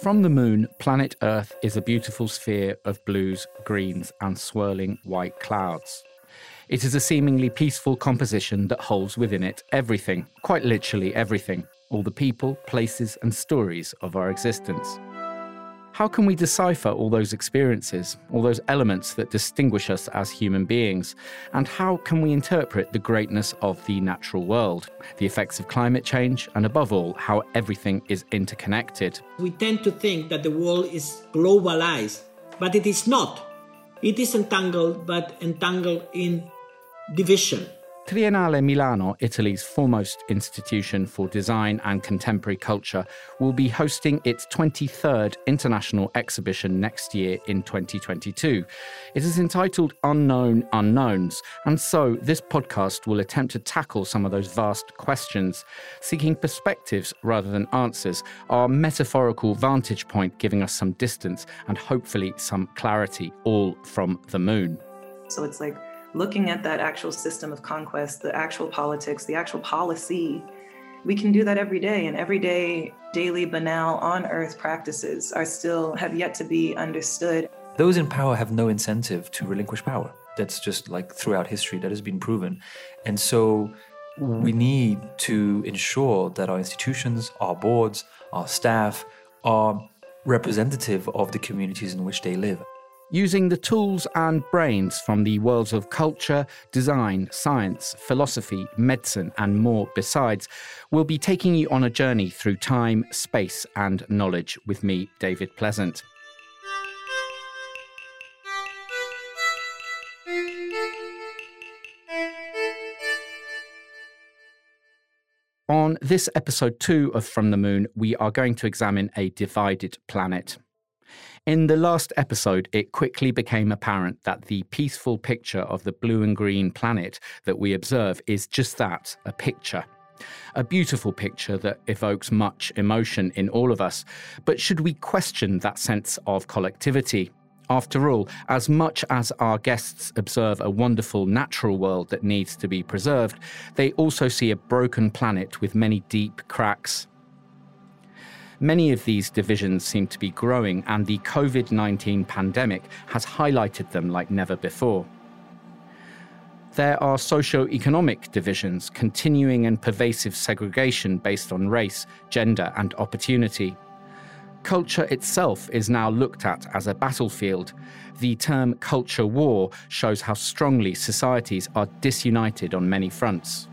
From the moon, planet Earth is a beautiful sphere of blues, greens, and swirling white clouds. It is a seemingly peaceful composition that holds within it everything, quite literally everything, all the people, places, and stories of our existence. How can we decipher all those experiences, all those elements that distinguish us as human beings? And how can we interpret the greatness of the natural world, the effects of climate change, and above all, how everything is interconnected? We tend to think that the world is globalized, but it is not. It is entangled, but entangled in division. Triennale Milano, Italy's foremost institution for design and contemporary culture, will be hosting its 23rd international exhibition next year in 2022. It is entitled Unknown Unknowns, and so this podcast will attempt to tackle some of those vast questions, seeking perspectives rather than answers, our metaphorical vantage point giving us some distance and hopefully some clarity, all from the moon. So it's like looking at that actual system of conquest, the actual politics, the actual policy, we can do that every day. And everyday, daily, banal, on earth practices are still have yet to be understood. Those in power have no incentive to relinquish power. That's just like throughout history, that has been proven. And so we need to ensure that our institutions, our boards, our staff are representative of the communities in which they live. Using the tools and brains from the worlds of culture, design, science, philosophy, medicine, and more besides, we'll be taking you on a journey through time, space, and knowledge with me, David Pleasant. On this episode two of From the Moon, we are going to examine a divided planet. In the last episode, it quickly became apparent that the peaceful picture of the blue and green planet that we observe is just that a picture. A beautiful picture that evokes much emotion in all of us. But should we question that sense of collectivity? After all, as much as our guests observe a wonderful natural world that needs to be preserved, they also see a broken planet with many deep cracks Many of these divisions seem to be growing, and the COVID 19 pandemic has highlighted them like never before. There are socio-economic divisions, continuing and pervasive segregation based on race, gender, and opportunity. Culture itself is now looked at as a battlefield. The term culture war shows how strongly societies are disunited on many fronts.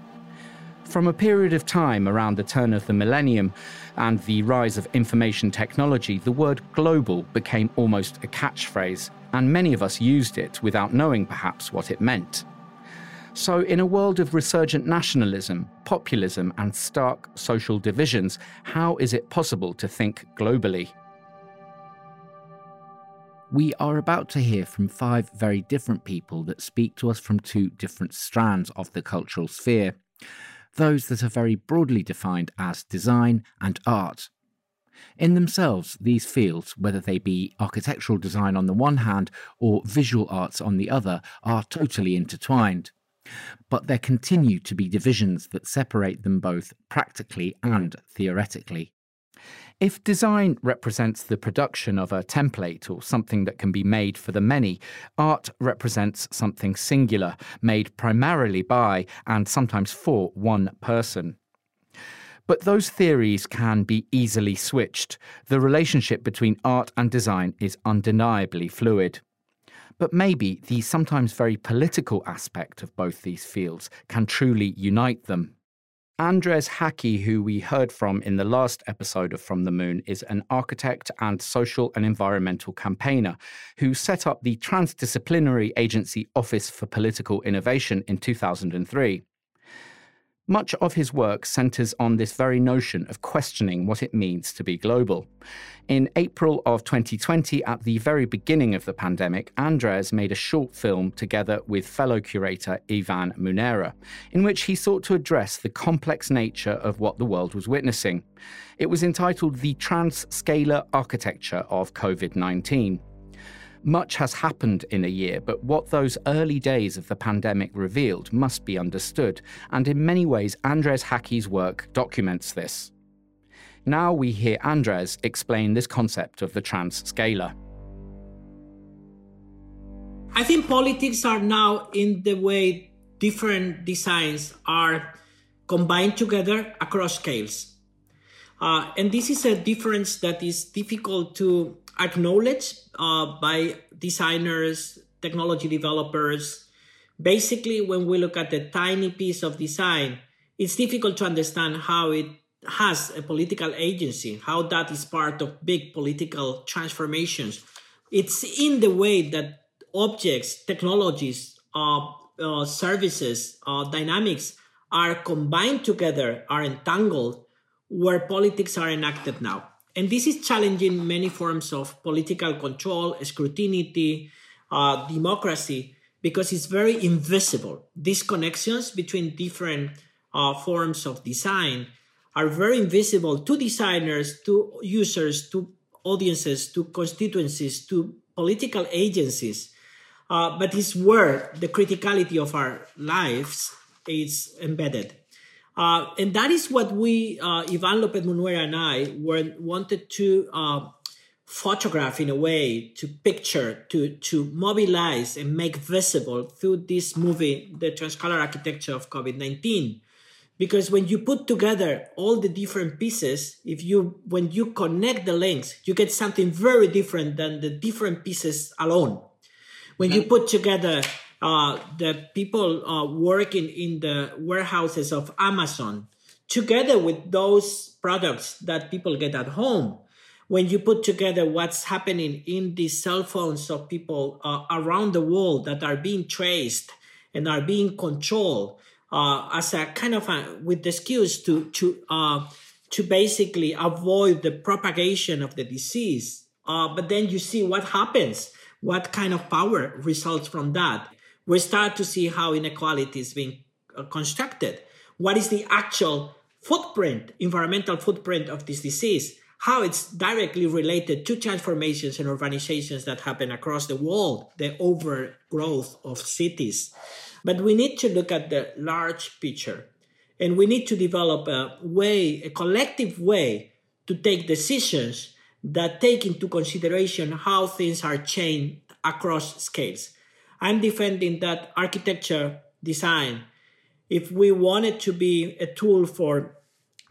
From a period of time around the turn of the millennium and the rise of information technology, the word global became almost a catchphrase, and many of us used it without knowing perhaps what it meant. So, in a world of resurgent nationalism, populism, and stark social divisions, how is it possible to think globally? We are about to hear from five very different people that speak to us from two different strands of the cultural sphere those that are very broadly defined as design and art. In themselves, these fields, whether they be architectural design on the one hand or visual arts on the other, are totally intertwined. But there continue to be divisions that separate them both practically and theoretically. If design represents the production of a template or something that can be made for the many, art represents something singular, made primarily by and sometimes for one person. But those theories can be easily switched. The relationship between art and design is undeniably fluid. But maybe the sometimes very political aspect of both these fields can truly unite them. Andres Jaque, who we heard from in the last episode of From the Moon, is an architect and social and environmental campaigner who set up the transdisciplinary agency Office for Political Innovation in 2003. Much of his work centers on this very notion of questioning what it means to be global. In April of 2020, at the very beginning of the pandemic, Andres made a short film together with fellow curator Ivan Munuera, in which he sought to address the complex nature of what the world was witnessing. It was entitled The Transscalar Architecture of COVID 19. Much has happened in a year, but what those early days of the pandemic revealed must be understood, and in many ways, Andres Jaque's work documents this. Now we hear Andres explain this concept of the transscalar. I think politics are now in the way different designs are combined together across scales. Uh, and this is a difference that is difficult to acknowledge uh, by designers, technology developers. Basically, when we look at the tiny piece of design, it's difficult to understand how it has a political agency, how that is part of big political transformations. It's in the way that objects, technologies, uh, uh, services, uh, dynamics are combined together, are entangled, where politics are enacted now. And this is challenging many forms of political control, scrutiny, uh, democracy, because it's very invisible. These connections between different uh, forms of design are very invisible to designers, to users, to audiences, to constituencies, to political agencies. Uh, but it's where the criticality of our lives is embedded. Uh, and that is what we, uh, Ivan Lopez Munuera and I, were, wanted to uh, photograph in a way, to picture, to, to mobilize and make visible through this movie, the transscalar architecture of COVID 19 because when you put together all the different pieces if you when you connect the links you get something very different than the different pieces alone. When you put together uh, the people uh, working in the warehouses of amazon together with those products that people get at home when you put together what's happening in the cell phones of people uh, around the world that are being traced and are being controlled uh, as a kind of a, with the skills to to uh, to basically avoid the propagation of the disease. But then you see what happens, what kind of power results from that. We start to see how inequality is being uh, constructed. What is the actual footprint, environmental footprint of this disease? How it's directly related to transformations and urbanizations that happen across the world, the overgrowth of cities. But we need to look at the large picture and we need to develop a way, a collective way to take decisions that take into consideration how things are changed across scales. I'm defending that architecture design, if we want it to be a tool for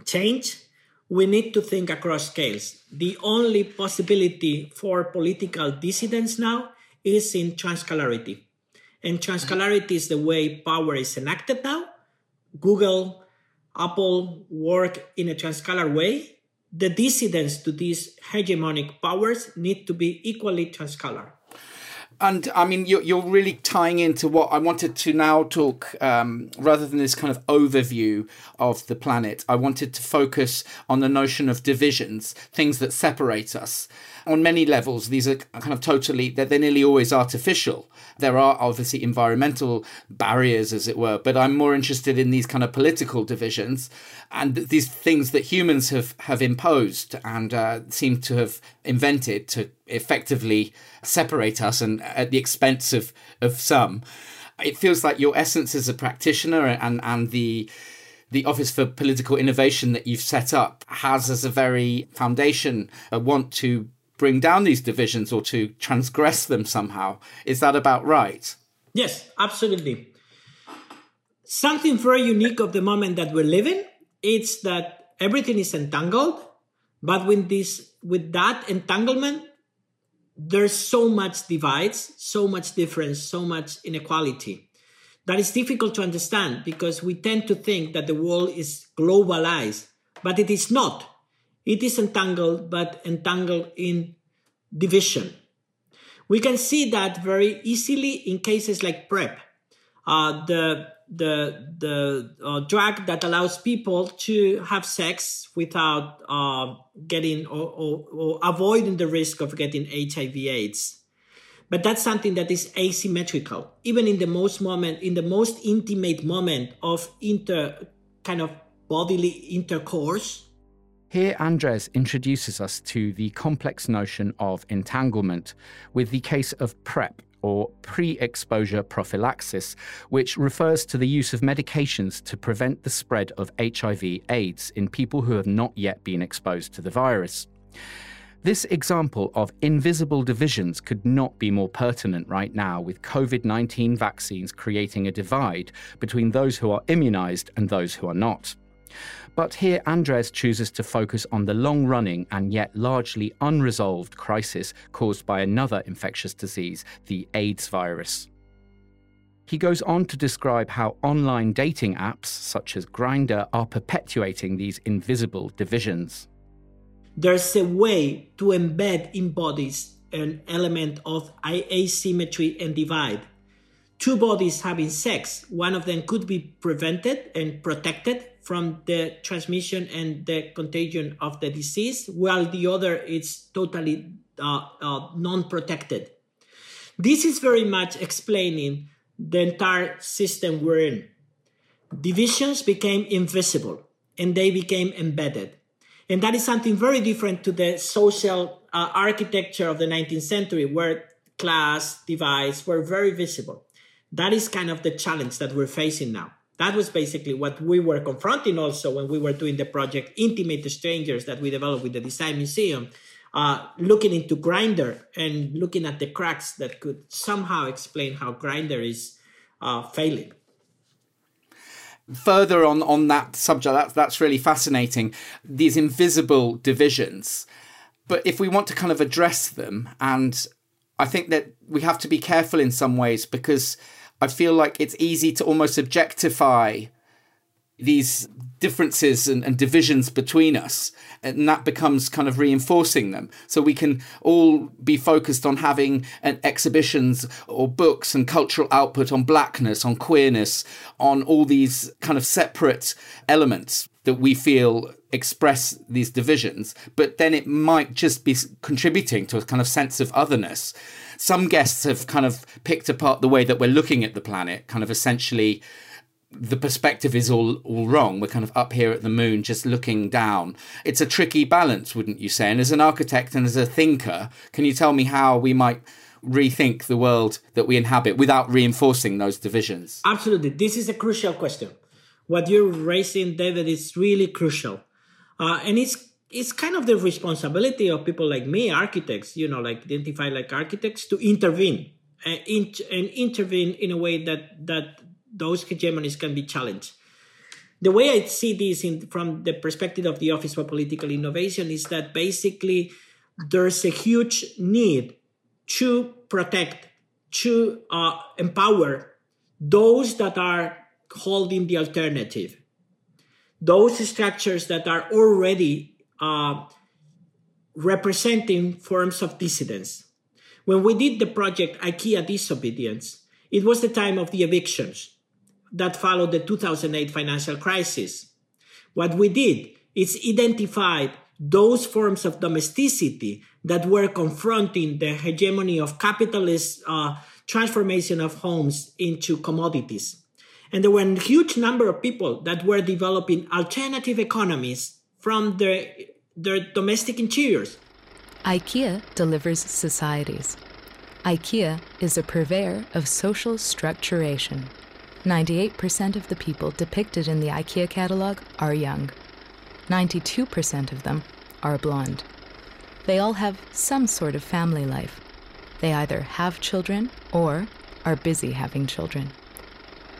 change, we need to think across scales. The only possibility for political dissidence now is in transscalarity. And transscalarity is the way power is enacted now. Google, Apple work in a transscalar way. The dissidents to these hegemonic powers need to be equally transscalar. And I mean, you're, you're really tying into what I wanted to now talk, um, rather than this kind of overview of the planet. I wanted to focus on the notion of divisions, things that separate us on many levels, these are kind of totally, they're, they're nearly always artificial. There are obviously environmental barriers, as it were, but I'm more interested in these kind of political divisions and these things that humans have, have imposed and uh, seem to have invented to effectively separate us and at the expense of, of some. It feels like your essence as a practitioner and, and the the Office for Political Innovation that you've set up has as a very foundation a want to bring down these divisions or to transgress them somehow. Is that about right? Yes, absolutely. Something very unique of the moment that we're living it's that everything is entangled, but with this with that entanglement, there's so much divides, so much difference, so much inequality that is difficult to understand because we tend to think that the world is globalized, but it is not. It is entangled, but entangled in division. We can see that very easily in cases like PrEP, uh, the the the uh, drug that allows people to have sex without uh, getting or, or, or, avoiding the risk of getting HIV/AIDS. But that's something that is asymmetrical, even in the most moment, in the most intimate moment of inter kind of bodily intercourse here, Andres introduces us to the complex notion of entanglement with the case of PrEP, or pre exposure prophylaxis, which refers to the use of medications to prevent the spread of HIV/AIDS in people who have not yet been exposed to the virus. This example of invisible divisions could not be more pertinent right now, with COVID 19 vaccines creating a divide between those who are immunized and those who are not. But here, Andres chooses to focus on the long running and yet largely unresolved crisis caused by another infectious disease, the AIDS virus. He goes on to describe how online dating apps such as Grindr are perpetuating these invisible divisions. There's a way to embed in bodies an element of asymmetry and divide. Two bodies having sex, one of them could be prevented and protected from the transmission and the contagion of the disease, while the other is totally uh, uh, non-protected. This is very much explaining the entire system we're in. Divisions became invisible and they became embedded. And that is something very different to the social uh, architecture of the 19th century, where class divides were very visible. That is kind of the challenge that we're facing now. That was basically what we were confronting also when we were doing the project Intimate Strangers that we developed with the Design Museum, uh, looking into Grindr and looking at the cracks that could somehow explain how Grindr is uh, failing. Further on on that subject, that's that's really fascinating. These invisible divisions, but if we want to kind of address them, and I think that we have to be careful in some ways because I feel like it's easy to almost objectify these differences and, and, divisions between us and that becomes kind of reinforcing them. So we can all be focused on having an exhibitions or books and cultural output on blackness on queerness on all these kind of separate elements that we feel express these divisions. But then it might just be contributing to a kind of sense of otherness some guests have kind of picked apart the way that we're looking at the planet, kind of essentially the perspective is all all wrong. We're kind of up here at the moon, just looking down. It's a tricky balance, wouldn't you say? And as an architect and as a thinker, can you tell me how we might rethink the world that we inhabit without reinforcing those divisions? Absolutely, this is a crucial question. What you're raising, David, is really crucial, uh, and it's it's kind of the responsibility of people like me, architects, you know, like identify like architects to intervene and, and intervene in a way that that those hegemonies can be challenged. The way I see this in, from the perspective of the Office for Political Innovation is that basically there's a huge need to protect, to uh, empower those that are holding the alternative, those structures that are already uh, representing forms of dissidence. When we did the project IKEA Disobedience, it was the time of the evictions that followed the 2008 financial crisis. What we did is identified those forms of domesticity that were confronting the hegemony of capitalist uh, transformation of homes into commodities. And there were a huge number of people that were developing alternative economies from their, their domestic interiors. IKEA delivers societies. IKEA is a purveyor of social structuration. 98% of the people depicted in the IKEA catalog are young. 92% of them are blonde. They all have some sort of family life. They either have children or are busy having children.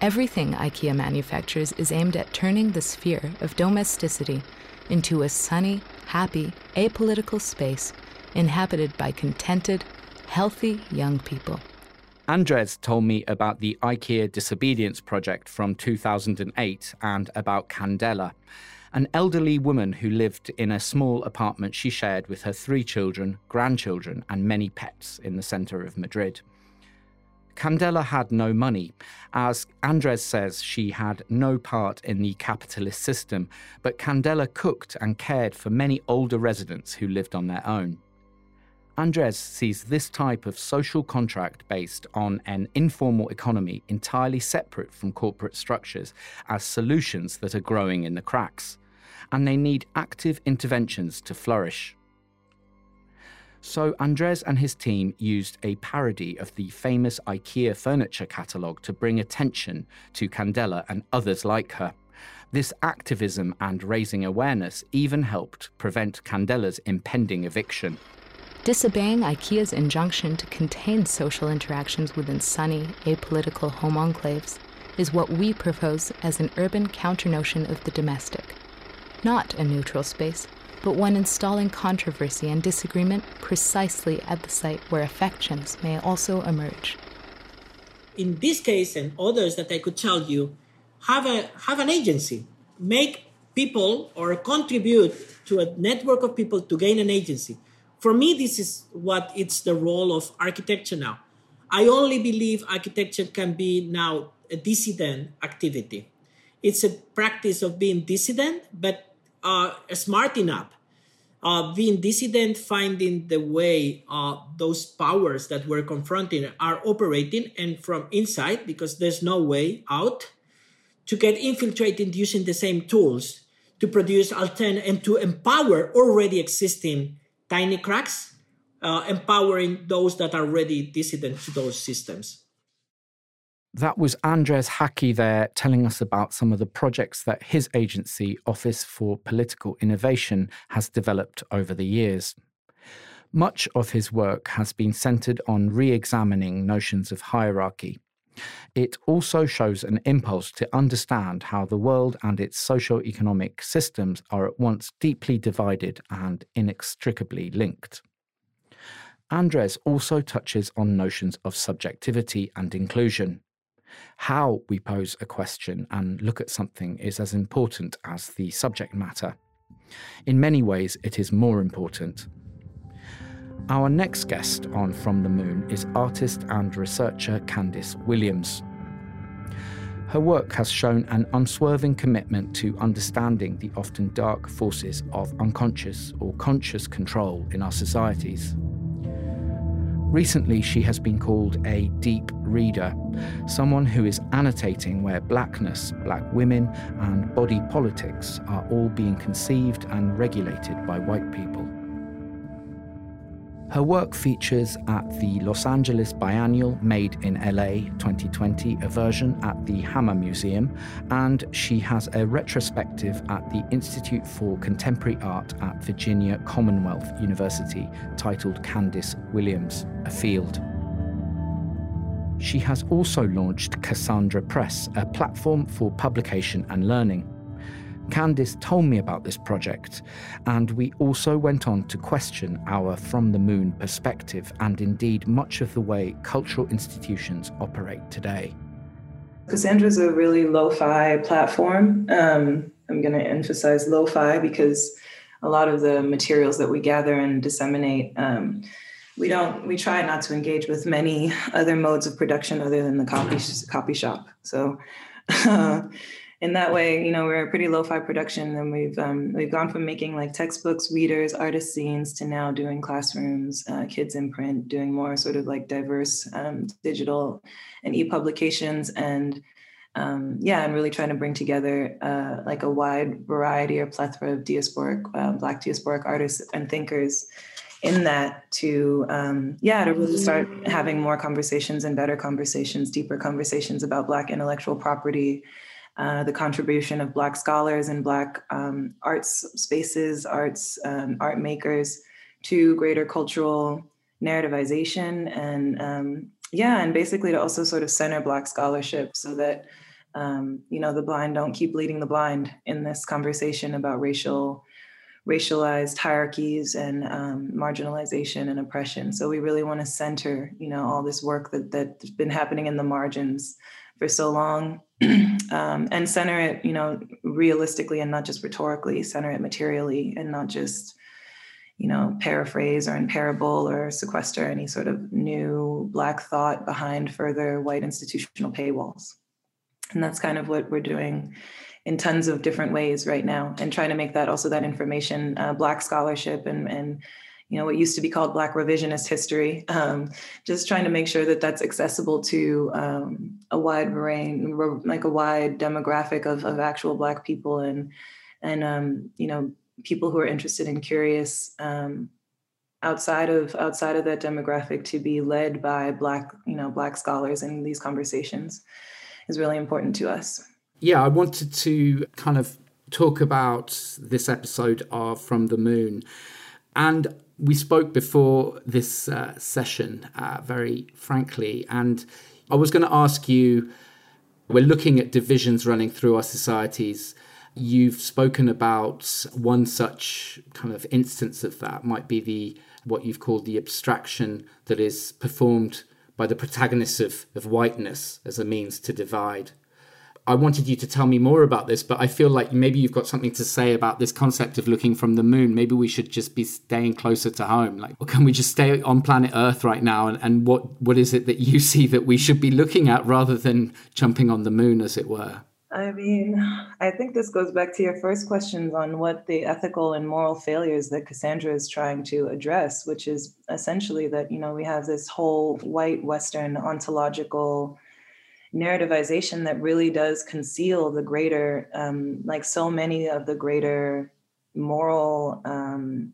Everything IKEA manufactures is aimed at turning the sphere of domesticity into a sunny, happy, apolitical space inhabited by contented, healthy young people. Andres told me about the IKEA Disobedience Project from 2008 and about Candela, an elderly woman who lived in a small apartment she shared with her three children, grandchildren, and many pets in the center of Madrid. Candela had no money. As Andres says, she had no part in the capitalist system, but Candela cooked and cared for many older residents who lived on their own. Andres sees this type of social contract based on an informal economy entirely separate from corporate structures as solutions that are growing in the cracks, and they need active interventions to flourish. So Andres and his team used a parody of the famous IKEA furniture catalogue to bring attention to Candela and others like her. This activism and raising awareness even helped prevent Candela's impending eviction. Disobeying IKEA's injunction to contain social interactions within sunny, apolitical home enclaves is what we propose as an urban counter notion of the domestic. Not a neutral space, but one installing controversy and disagreement precisely at the site where affections may also emerge. In this case and others that I could tell you, have a have an agency, make people or contribute to a network of people to gain an agency. For me, this is what it's the role of architecture now. I only believe architecture can be now a dissident activity. It's a practice of being dissident, but uh, smart enough. Uh, being dissident, finding the way uh, those powers that we're confronting are operating, and from inside, because there's no way out, to get infiltrated using the same tools to produce altern and to empower already existing tiny cracks, uh, empowering those that are already dissident to those systems. That was Andres Jaque there telling us about some of the projects that his agency, Office for Political Innovation, has developed over the years. Much of his work has been centered on re examining notions of hierarchy. It also shows an impulse to understand how the world and its socio economic systems are at once deeply divided and inextricably linked. Andres also touches on notions of subjectivity and inclusion. How we pose a question and look at something is as important as the subject matter. In many ways, it is more important. Our next guest on From the Moon is artist and researcher Candice Williams. Her work has shown an unswerving commitment to understanding the often dark forces of unconscious or conscious control in our societies. Recently, she has been called a deep reader, someone who is annotating where blackness, black women, and body politics are all being conceived and regulated by white people. Her work features at the Los Angeles Biennial Made in LA 2020, a version at the Hammer Museum, and she has a retrospective at the Institute for Contemporary Art at Virginia Commonwealth University titled Candice Williams, A Field. She has also launched Cassandra Press, a platform for publication and learning. Candice told me about this project, and we also went on to question our from the moon perspective and indeed much of the way cultural institutions operate today. Cassandra is a really lo fi platform. Um, I'm going to emphasize lo fi because a lot of the materials that we gather and disseminate. Um, we don't we try not to engage with many other modes of production other than the copy copy shop so uh, in that way, you know, we're a pretty lo-fi production, and we've um, we've gone from making like textbooks, readers, artist zines to now doing classrooms, uh, kids in print, doing more sort of like diverse um, digital and e-publications, and um, yeah, and really trying to bring together uh, like a wide variety or plethora of diasporic, uh, Black diasporic artists and thinkers in that to um, yeah to really start having more conversations and better conversations deeper conversations about black intellectual property uh, the contribution of Black scholars and Black um, arts spaces, arts um, art makers to greater cultural narrativization and um, yeah, and basically to also sort of center Black scholarship so that um, you know the blind don't keep leading the blind in this conversation about racial racialized hierarchies and um, marginalization and oppression. So we really want to center, you know, all this work that that's been happening in the margins for so long um, and center it, you know, realistically and not just rhetorically, center it materially and not just, you know, paraphrase or in parable or sequester any sort of new Black thought behind further white institutional paywalls. And that's kind of what we're doing in tons of different ways right now and trying to make that also that information uh, Black scholarship and, and you know what used to be called black revisionist history um, just trying to make sure that that's accessible to um, a wide range like a wide demographic of, of actual black people and and um, you know people who are interested and curious um, outside of outside of that demographic to be led by black you know black scholars in these conversations is really important to us. Yeah i wanted to kind of talk about this episode of from the moon. And we spoke before this uh, session uh, very frankly and i was going to ask you we're looking at divisions running through our societies You've spoken about one such kind of instance of that might be the what you've called the abstraction that is performed by the protagonists of, of whiteness as a means to divide. I wanted you to tell me more about this, but I feel like maybe you've got something to say about this concept of looking from the moon. Maybe we should just be staying closer to home. Like, or can we just stay on planet Earth right now? And, and what, what is it that you see that we should be looking at rather than jumping on the moon, as it were? I mean, I think this goes back to your first questions on what the ethical and moral failures that Cassandra is trying to address, which is essentially that, you know, we have this whole white Western ontological narrativization that really does conceal the greater, um, like so many of the greater moral um,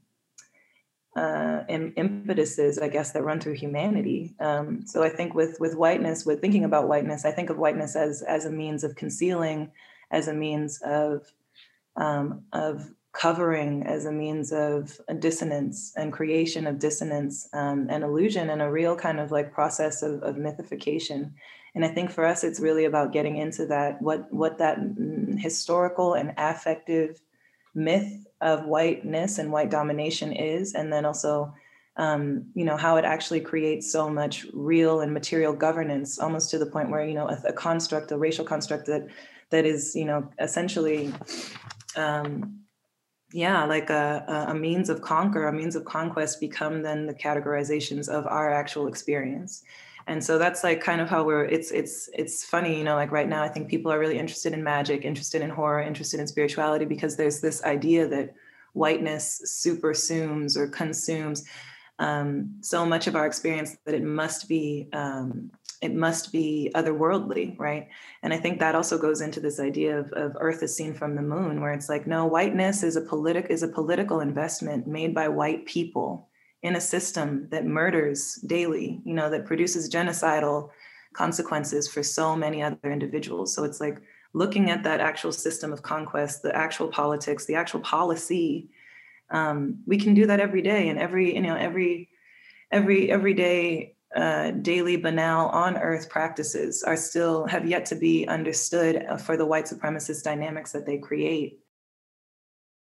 uh, impetuses, I guess, that run through humanity. Um, so I think with with whiteness, with thinking about whiteness, I think of whiteness as as a means of concealing, as a means of um, of covering, as a means of dissonance and creation of dissonance um, and illusion, and a real kind of like process of, of mythification. And I think for us, it's really about getting into that what what that historical and affective myth of whiteness and white domination is, and then also, um, you know, how it actually creates so much real and material governance, almost to the point where you know a, a construct, a racial construct that that is, you know, essentially. Um, yeah, like a, a means of conquer, a means of conquest become then the categorizations of our actual experience and so that's like kind of how we're it's it's it's funny you know like right now i think people are really interested in magic interested in horror interested in spirituality because there's this idea that whiteness supersumes or consumes um, so much of our experience that it must be um, it must be otherworldly right? And i think that also goes into this idea of, of earth is seen from the moon where it's like no whiteness is a politic is a political investment made by white people in a system that murders daily, you know, that produces genocidal consequences for so many other individuals. So it's like looking at that actual system of conquest, the actual politics, the actual policy. Um, we can do that every day, and every you know every every everyday uh, daily banal on earth practices are still have yet to be understood uh, for the white supremacist dynamics that they create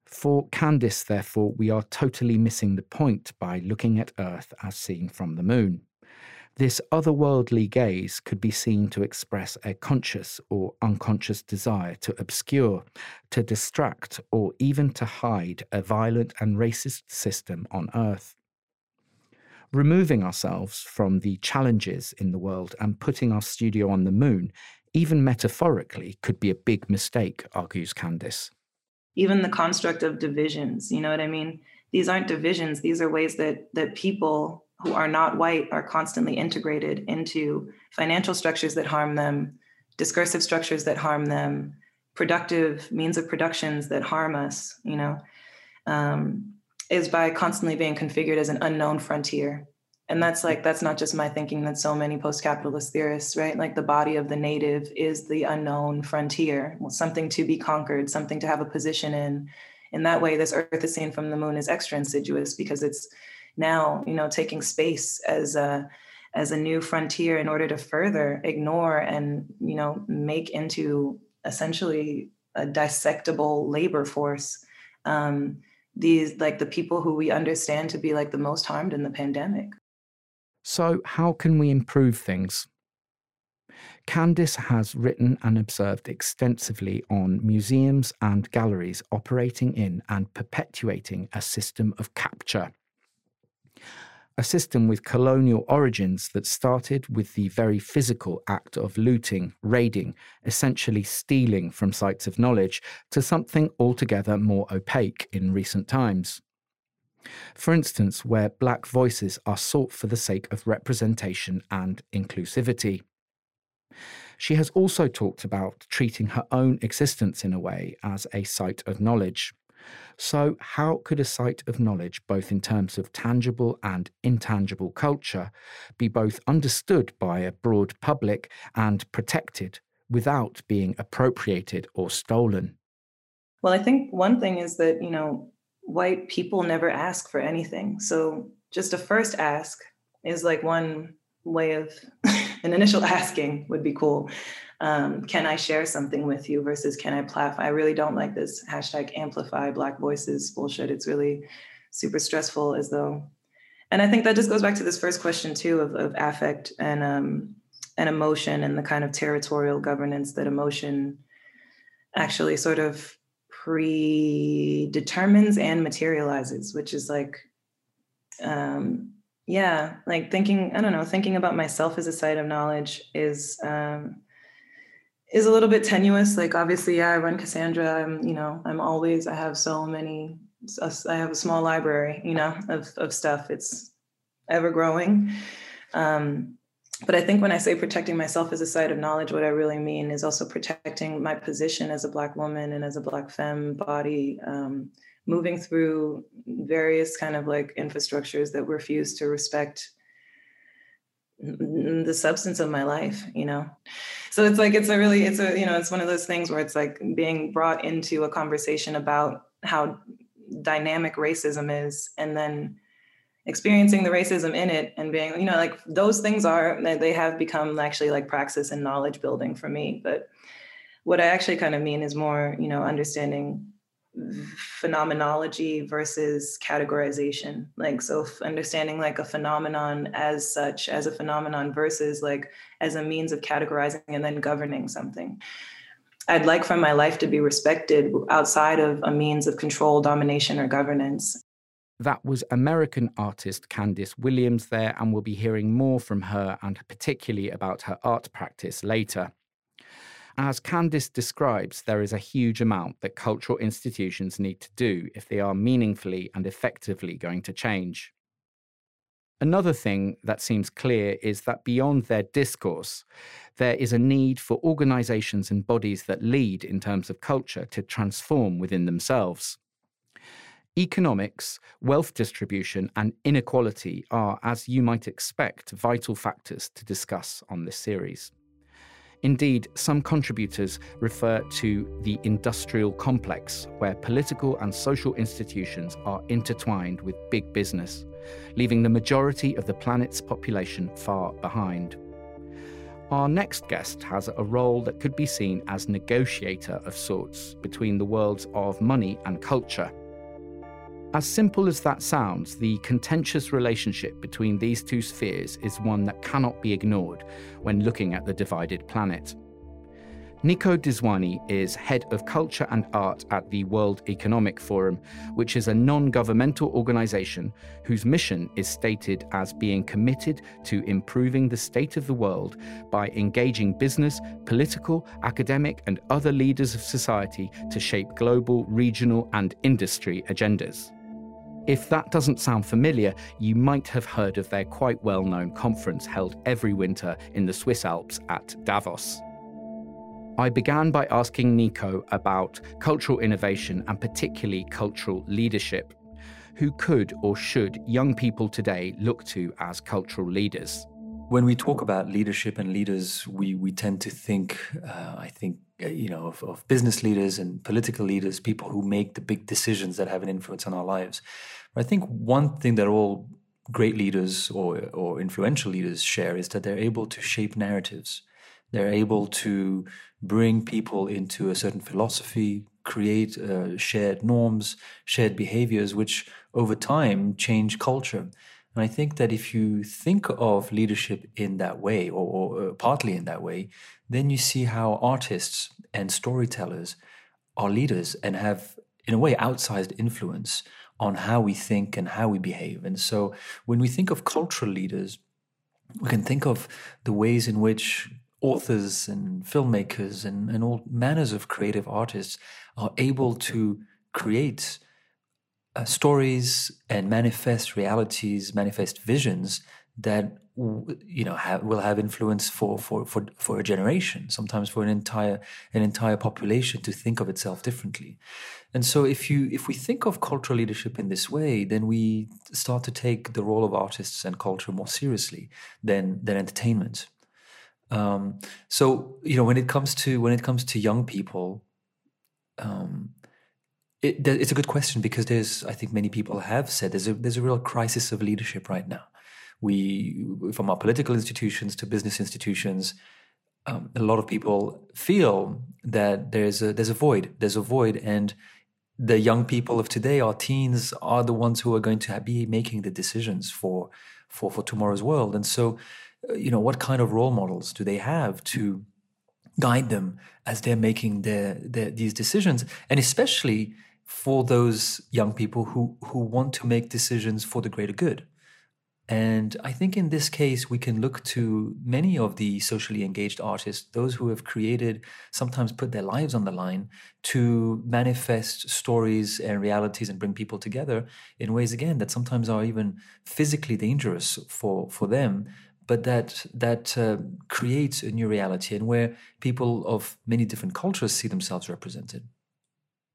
for Candice, therefore, we are totally missing the point by looking at Earth as seen from the moon. This otherworldly gaze could be seen to express a conscious or unconscious desire to obscure, to distract, or even to hide a violent and racist system on Earth. Removing ourselves from the challenges in the world and putting our studio on the moon, even metaphorically, could be a big mistake, argues Candice even the construct of divisions you know what i mean? These aren't divisions these are ways that that people who are not white are constantly integrated into financial structures that harm them discursive structures that harm them productive means of productions that harm us you know um, is by constantly being configured as an unknown frontier and that's like that's not just my thinking that's so many post-capitalist theorists right? Like the body of the native is the unknown frontier something to be conquered something to have a position in. In that way this earth is seen from the moon is extra insidious because it's now you know taking space as a as a new frontier in order to further ignore and you know make into essentially a dissectable labor force. Um, these like the people who we understand to be like the most harmed in the pandemic so, how can we improve things? Candice has written and observed extensively on museums and galleries operating in and perpetuating a system of capture. A system with colonial origins that started with the very physical act of looting, raiding, essentially stealing from sites of knowledge, to something altogether more opaque in recent times. For instance, where black voices are sought for the sake of representation and inclusivity. She has also talked about treating her own existence in a way as a site of knowledge, So, how could a site of knowledge, both in terms of tangible and intangible culture, be both understood by a broad public and protected without being appropriated or stolen? Well, I think one thing is that, you know, white people never ask for anything. So, just a first ask is like one way of an initial asking would be cool um, can I share something with you versus can I plat? I really don't like this hashtag amplify Black voices bullshit. It's really super stressful as though, and I think that just goes back to this first question too of, of affect and um, and emotion and the kind of territorial governance that emotion actually sort of predetermines and materializes, which is like um, yeah like thinking i don't know thinking about myself as a site of knowledge is um is a little bit tenuous. Like obviously, yeah, I run Cassandra. I'm, you know, I'm always, I have so many, I have a small library, you know, of, of stuff. It's ever growing. Um, but I think when I say protecting myself as a site of knowledge, what I really mean is also protecting my position as a Black woman and as a Black femme body, um, moving through various kind of like infrastructures that refuse to respect the substance of my life you know? So it's like it's a really it's a you know it's one of those things where it's like being brought into a conversation about how dynamic racism is and then experiencing the racism in it and being you know like those things are they have become actually like praxis and knowledge building for me. But what i actually kind of mean is more you know understanding phenomenology versus categorization. Like so understanding like a phenomenon as such as a phenomenon versus like as a means of categorizing and then governing something. I'd like for my life to be respected outside of a means of control domination or governance that was American artist Candice Williams there, and we'll be hearing more from her and particularly about her art practice later. As Candice describes, there is a huge amount that cultural institutions need to do if they are meaningfully and effectively going to change. Another thing that seems clear is that beyond their discourse, there is a need for organizations and bodies that lead in terms of culture to transform within themselves. Economics, wealth distribution, and inequality are, as you might expect, vital factors to discuss on this series. Indeed, some contributors refer to the industrial complex, where political and social institutions are intertwined with big business, leaving the majority of the planet's population far behind. Our next guest has a role that could be seen as negotiator of sorts between the worlds of money and culture. As simple as that sounds, the contentious relationship between these two spheres is one that cannot be ignored when looking at the divided planet. Nico Daswani is head of culture and art at the World Economic Forum, which is a non governmental organization whose mission is stated as being committed to improving the state of the world by engaging business, political, academic, and other leaders of society to shape global, regional, and industry agendas. If that doesn't sound familiar, you might have heard of their quite well known conference held every winter in the Swiss Alps at Davos. I began by asking Nico about cultural innovation and particularly cultural leadership. Who could or should young people today look to as cultural leaders? When we talk about leadership and leaders, we, we tend to think, uh, I think, uh, you know, of, of business leaders and political leaders, people who make the big decisions that have an influence on our lives. I think one thing that all great leaders or, or influential leaders share is that they're able to shape narratives. They're able to bring people into a certain philosophy, create uh, shared norms, shared behaviors, which over time change culture. And I think that if you think of leadership in that way, or, or uh, partly in that way, then you see how artists and storytellers are leaders and have, in a way, outsized influence on how we think and how we behave. And so when we think of cultural leaders, we can think of the ways in which authors and filmmakers and, and all manners of creative artists are able to create uh, stories and manifest realities, manifest visions that you know have, will have influence for, for for for a generation sometimes for an entire an entire population to think of itself differently. And so if you if we think of cultural leadership in this way then we start to take the role of artists and culture more seriously than than entertainment. Um, so you know when it comes to when it comes to young people um, it, it's a good question because there's i think many people have said there's a there's a real crisis of leadership right now we from our political institutions to business institutions um, a lot of people feel that there's a there's a void there's a void. And the young people of today our teens are the ones who are going to be making the decisions for for for tomorrow's world. And so uh, you know what kind of role models do they have to guide them as they're making their, their these decisions? And especially for those young people who who want to make decisions for the greater good and I think in this case, we can look to many of the socially engaged artists, those who have created, sometimes put their lives on the line to manifest stories and realities and bring people together in ways, again, that sometimes are even physically dangerous for, for them, but that, that uh, creates a new reality and where people of many different cultures see themselves represented.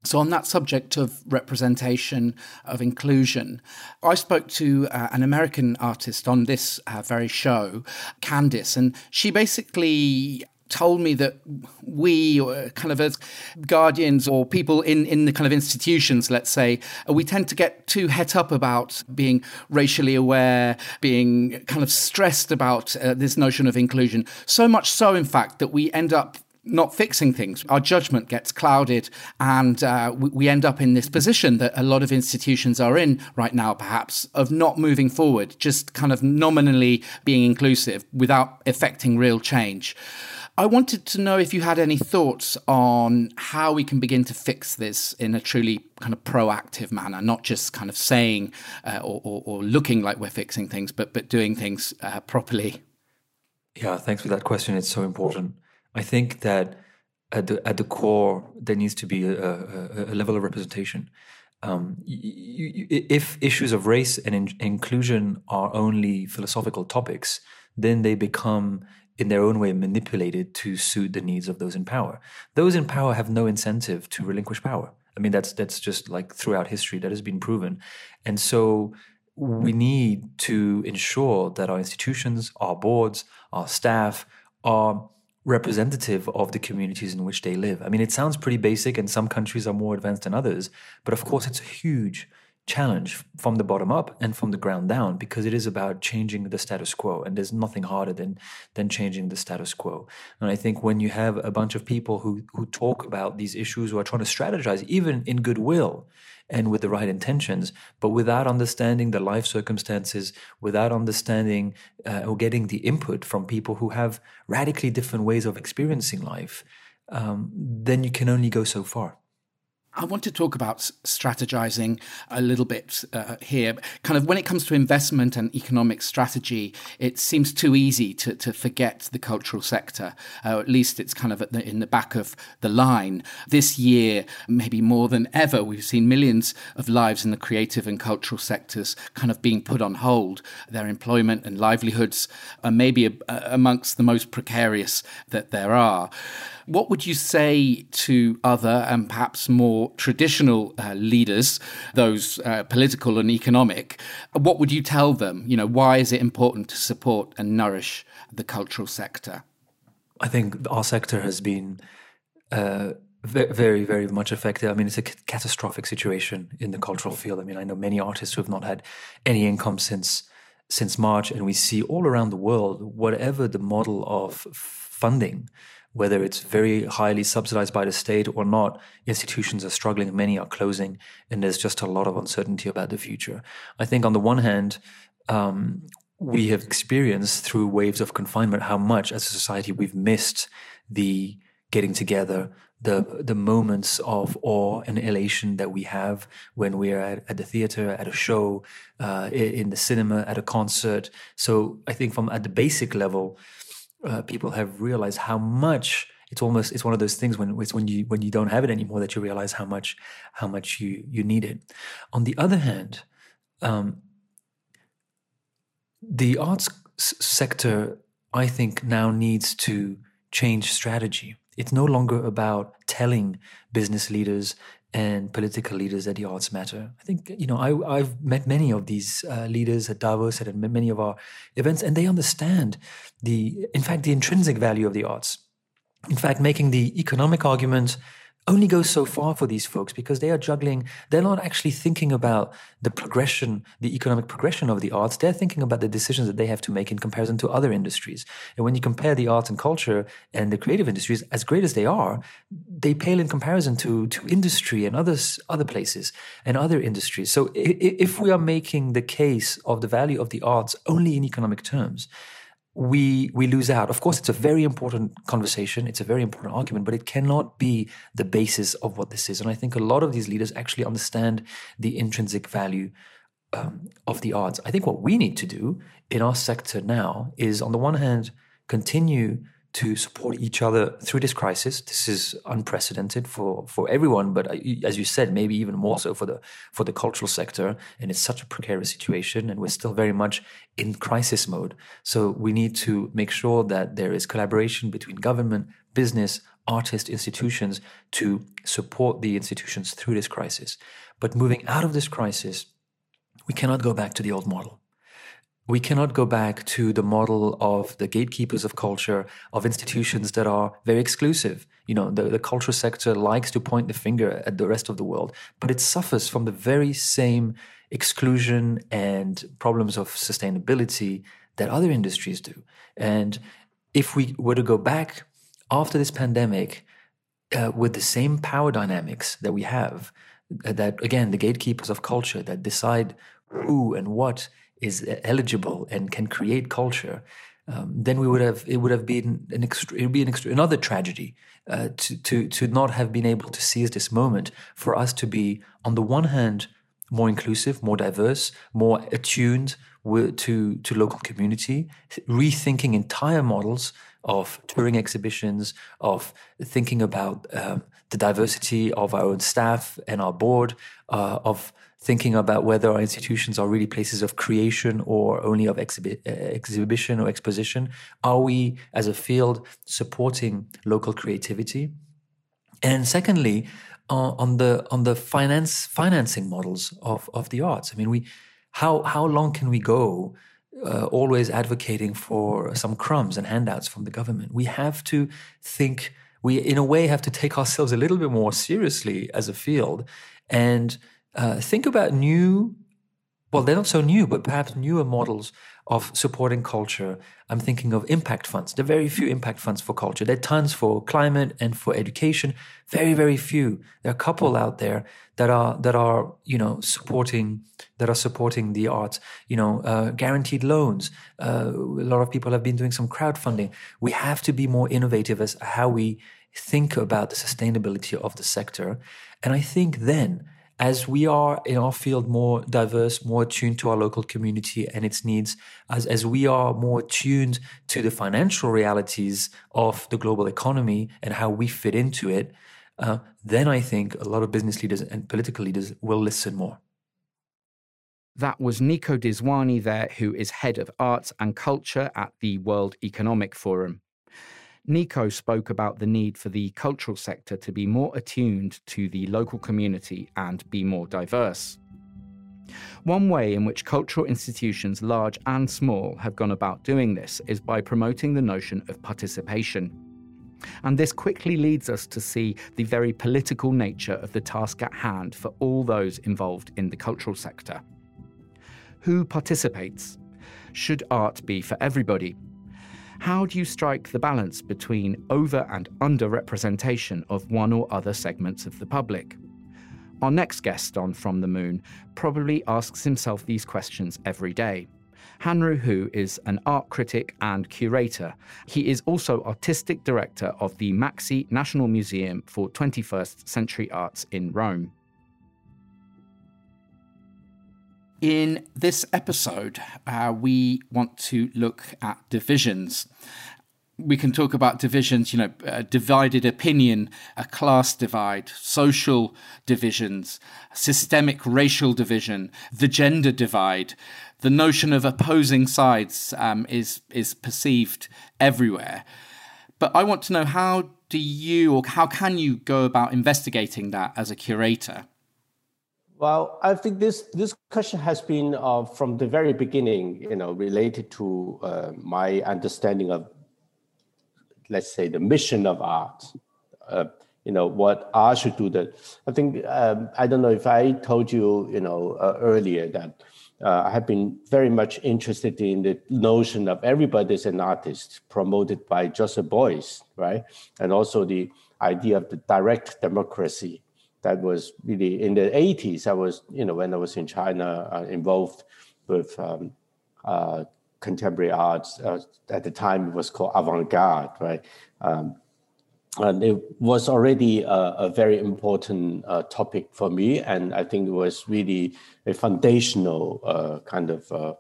So, on that subject of representation, of inclusion, I spoke to uh, an American artist on this uh, very show, Candice, and she basically told me that we uh, kind of as guardians or people in, in the kind of institutions let's say uh, we tend to get too het up about being racially aware being kind of stressed about uh, this notion of inclusion. So much so in fact that we end up not fixing things. Our judgment gets clouded, and uh, we, we, end up in this position that a lot of institutions are in right now, perhaps, of not moving forward, just kind of nominally being inclusive without effecting real change. I wanted to know if you had any thoughts on how we can begin to fix this in a truly kind of proactive manner, not just kind of saying uh, or, or, or, looking like we're fixing things, but but doing things uh, properly. Yeah, thanks for that question. It's so important. I think that at the at the core there needs to be a, a, a level of representation. Um, you, you, if issues of race and in, inclusion are only philosophical topics, then they become in their own way manipulated to suit the needs of those in power. Those in power have no incentive to relinquish power. I mean, that's that's just like throughout history that has been proven, and so we need to ensure that our institutions, our boards, our staff are representative of the communities in which they live. I mean, it sounds pretty basic, and some countries are more advanced than others, but of course, it's a huge challenge from the bottom up and from the ground down because it is about changing the status quo and there's nothing harder than than changing the status quo and i think when you have a bunch of people who who talk about these issues who are trying to strategize even in goodwill and with the right intentions, but without understanding the life circumstances, without understanding uh, or getting the input from people who have radically different ways of experiencing life, um, then you can only go so far. I want to talk about strategizing a little bit uh, here. Kind of when it comes to investment and economic strategy, it seems too easy to, to forget the cultural sector. Uh, at least it's kind of the, in the back of the line. This year, maybe more than ever, we've seen millions of lives in the creative and cultural sectors kind of being put on hold. Their employment and livelihoods are maybe a, a, amongst the most precarious that there are. What would you say to other and perhaps more traditional uh, leaders, those uh, political and economic? What would you tell them? You know, why is it important to support and nourish the cultural sector? I think our sector has been uh, very, very much affected. I mean, it's a catastrophic situation in the cultural field. I mean, I know many artists who have not had any income since since March, and we see all around the world, whatever the model of funding whether it's very highly subsidized by the state or not, institutions are struggling, many are closing, and there's just a lot of uncertainty about the future. I think on the one hand, um, we have experienced through waves of confinement how much as a society we've missed the getting together, the the moments of awe and elation that we have when we're at, at the theater, at a show, uh, in the cinema, at a concert. So I think from at the basic level, uh, people have realized how much it's almost it's one of those things when it's when you when you don't have it anymore that you realize how much how much you you need it. On the other hand, um, the arts sector, I think, now needs to change strategy. It's no longer about telling business leaders and political leaders that the arts matter. I think you know I, have met many of these uh, leaders at Davos at many of our events, and they understand the, in fact, the intrinsic value of the arts. In fact, making the economic argument only goes so far for these folks because they are juggling. They're not actually thinking about the progression, the economic progression of the arts. They're thinking about the decisions that they have to make in comparison to other industries. And when you compare the arts and culture and the creative industries, as great as they are, they pale in comparison to, to industry and others, other places and other industries. So if we are making the case of the value of the arts only in economic terms, we we lose out. Of course, it's a very important conversation. It's a very important argument, but it cannot be the basis of what this is. And I think a lot of these leaders actually understand the intrinsic value um, of the arts. I think what we need to do in our sector now is, on the one hand, continue to support each other through this crisis. This is unprecedented for, for everyone, but uh, as you said, maybe even more so for the for the cultural sector. And it's such a precarious situation, and we're still very much in crisis mode. So we need to make sure that there is collaboration between government, business, artist institutions to support the institutions through this crisis. But moving out of this crisis, we cannot go back to the old model we cannot go back to the model of the gatekeepers of culture, of institutions that are very exclusive. You know, the, the cultural sector likes to point the finger at the rest of the world, but it suffers from the very same exclusion and problems of sustainability that other industries do. And if we were to go back after this pandemic uh, with the same power dynamics that we have, uh, that again, the gatekeepers of culture that decide who and what is eligible and can create culture, um, then we would have it would have been an extra, it would be an another tragedy uh, to to to not have been able to seize this moment for us to be on the one hand more inclusive, more diverse, more attuned to to local community, rethinking entire models of touring exhibitions, of thinking about um, the diversity of our own staff and our board, uh, of thinking about whether our institutions are really places of creation or only of exhibi- uh, exhibition or exposition. Are we, as a field, supporting local creativity? And secondly, uh, on the on the finance financing models of of the arts. I mean, we how how long can we go? Uh, always advocating for some crumbs and handouts from the government. We have to think. We, in a way, have to take ourselves a little bit more seriously as a field and uh, think about new, well, they're not so new, but perhaps newer models of supporting culture. I'm thinking of impact funds. There are very few impact funds for culture. There are tons for climate and for education. Very, very few. There are a couple out there that are that are you know supporting that are supporting the arts. You know, uh, guaranteed loans. Uh, a lot of people have been doing some crowdfunding. We have to be more innovative as how we think about the sustainability of the sector. And I think then as we are in our field more diverse, more attuned to our local community and its needs, as, as we are more attuned to the financial realities of the global economy and how we fit into it, uh, then I think a lot of business leaders and political leaders will listen more. That was Nico Daswani there, who is head of arts and culture at the World Economic Forum. Nico spoke about the need for the cultural sector to be more attuned to the local community and be more diverse. One way in which cultural institutions, large and small, have gone about doing this is by promoting the notion of participation. And this quickly leads us to see the very political nature of the task at hand for all those involved in the cultural sector. Who participates? Should art be for everybody? How do you strike the balance between over and under representation of one or other segments of the public? Our next guest on From the Moon probably asks himself these questions every day. Hanru Hou is an art critic and curator. He is also artistic director of the MAXXI National Museum for 21st Century Arts in Rome. In this episode, uh, we want to look at divisions. We can talk about divisions, you know, uh, divided opinion, a class divide, social divisions, systemic racial division, the gender divide, the notion of opposing sides um, is is perceived everywhere. But I want to know how do you or how can you go about investigating that as a curator? Well, I think this this question has been uh, from the very beginning, you know, related to uh, my understanding of, let's say, the mission of art. Uh, you know, what art should do. That I think um, I don't know if I told you, you know, uh, earlier that uh, I have been very much interested in the notion of everybody is an artist, promoted by Joseph Beuys, right, and also the idea of the direct democracy that was really in the 80s. I was, you know, when I was in China, uh, involved with um, uh, contemporary arts. Uh, at the time, it was called avant-garde, right? Um, and it was already a, a very important uh, topic for me, and I think it was really a foundational uh, kind of, uh,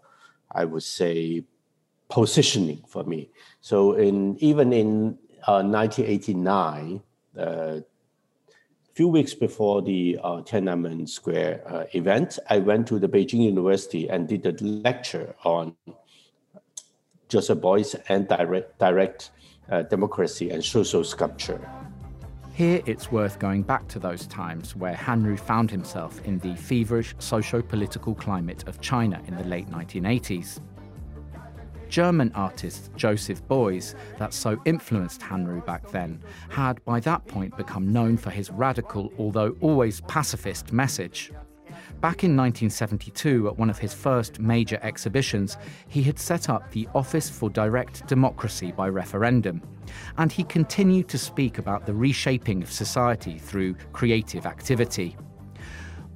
I would say, positioning for me. So, in even in 1989 few weeks before the uh, Tiananmen Square uh, event, I went to the Beijing University and did a lecture on Joseph Beuys and direct, direct uh, democracy and social sculpture. Here it's worth going back to those times where Hanru found himself in the feverish socio political climate of China in the late 1980s. German artist Joseph Beuys, that so influenced Hanru back then, had by that point become known for his radical, although always pacifist, message. Back in 1972, at one of his first major exhibitions, he had set up the Office for Direct Democracy by Referendum, and he continued to speak about the reshaping of society through creative activity.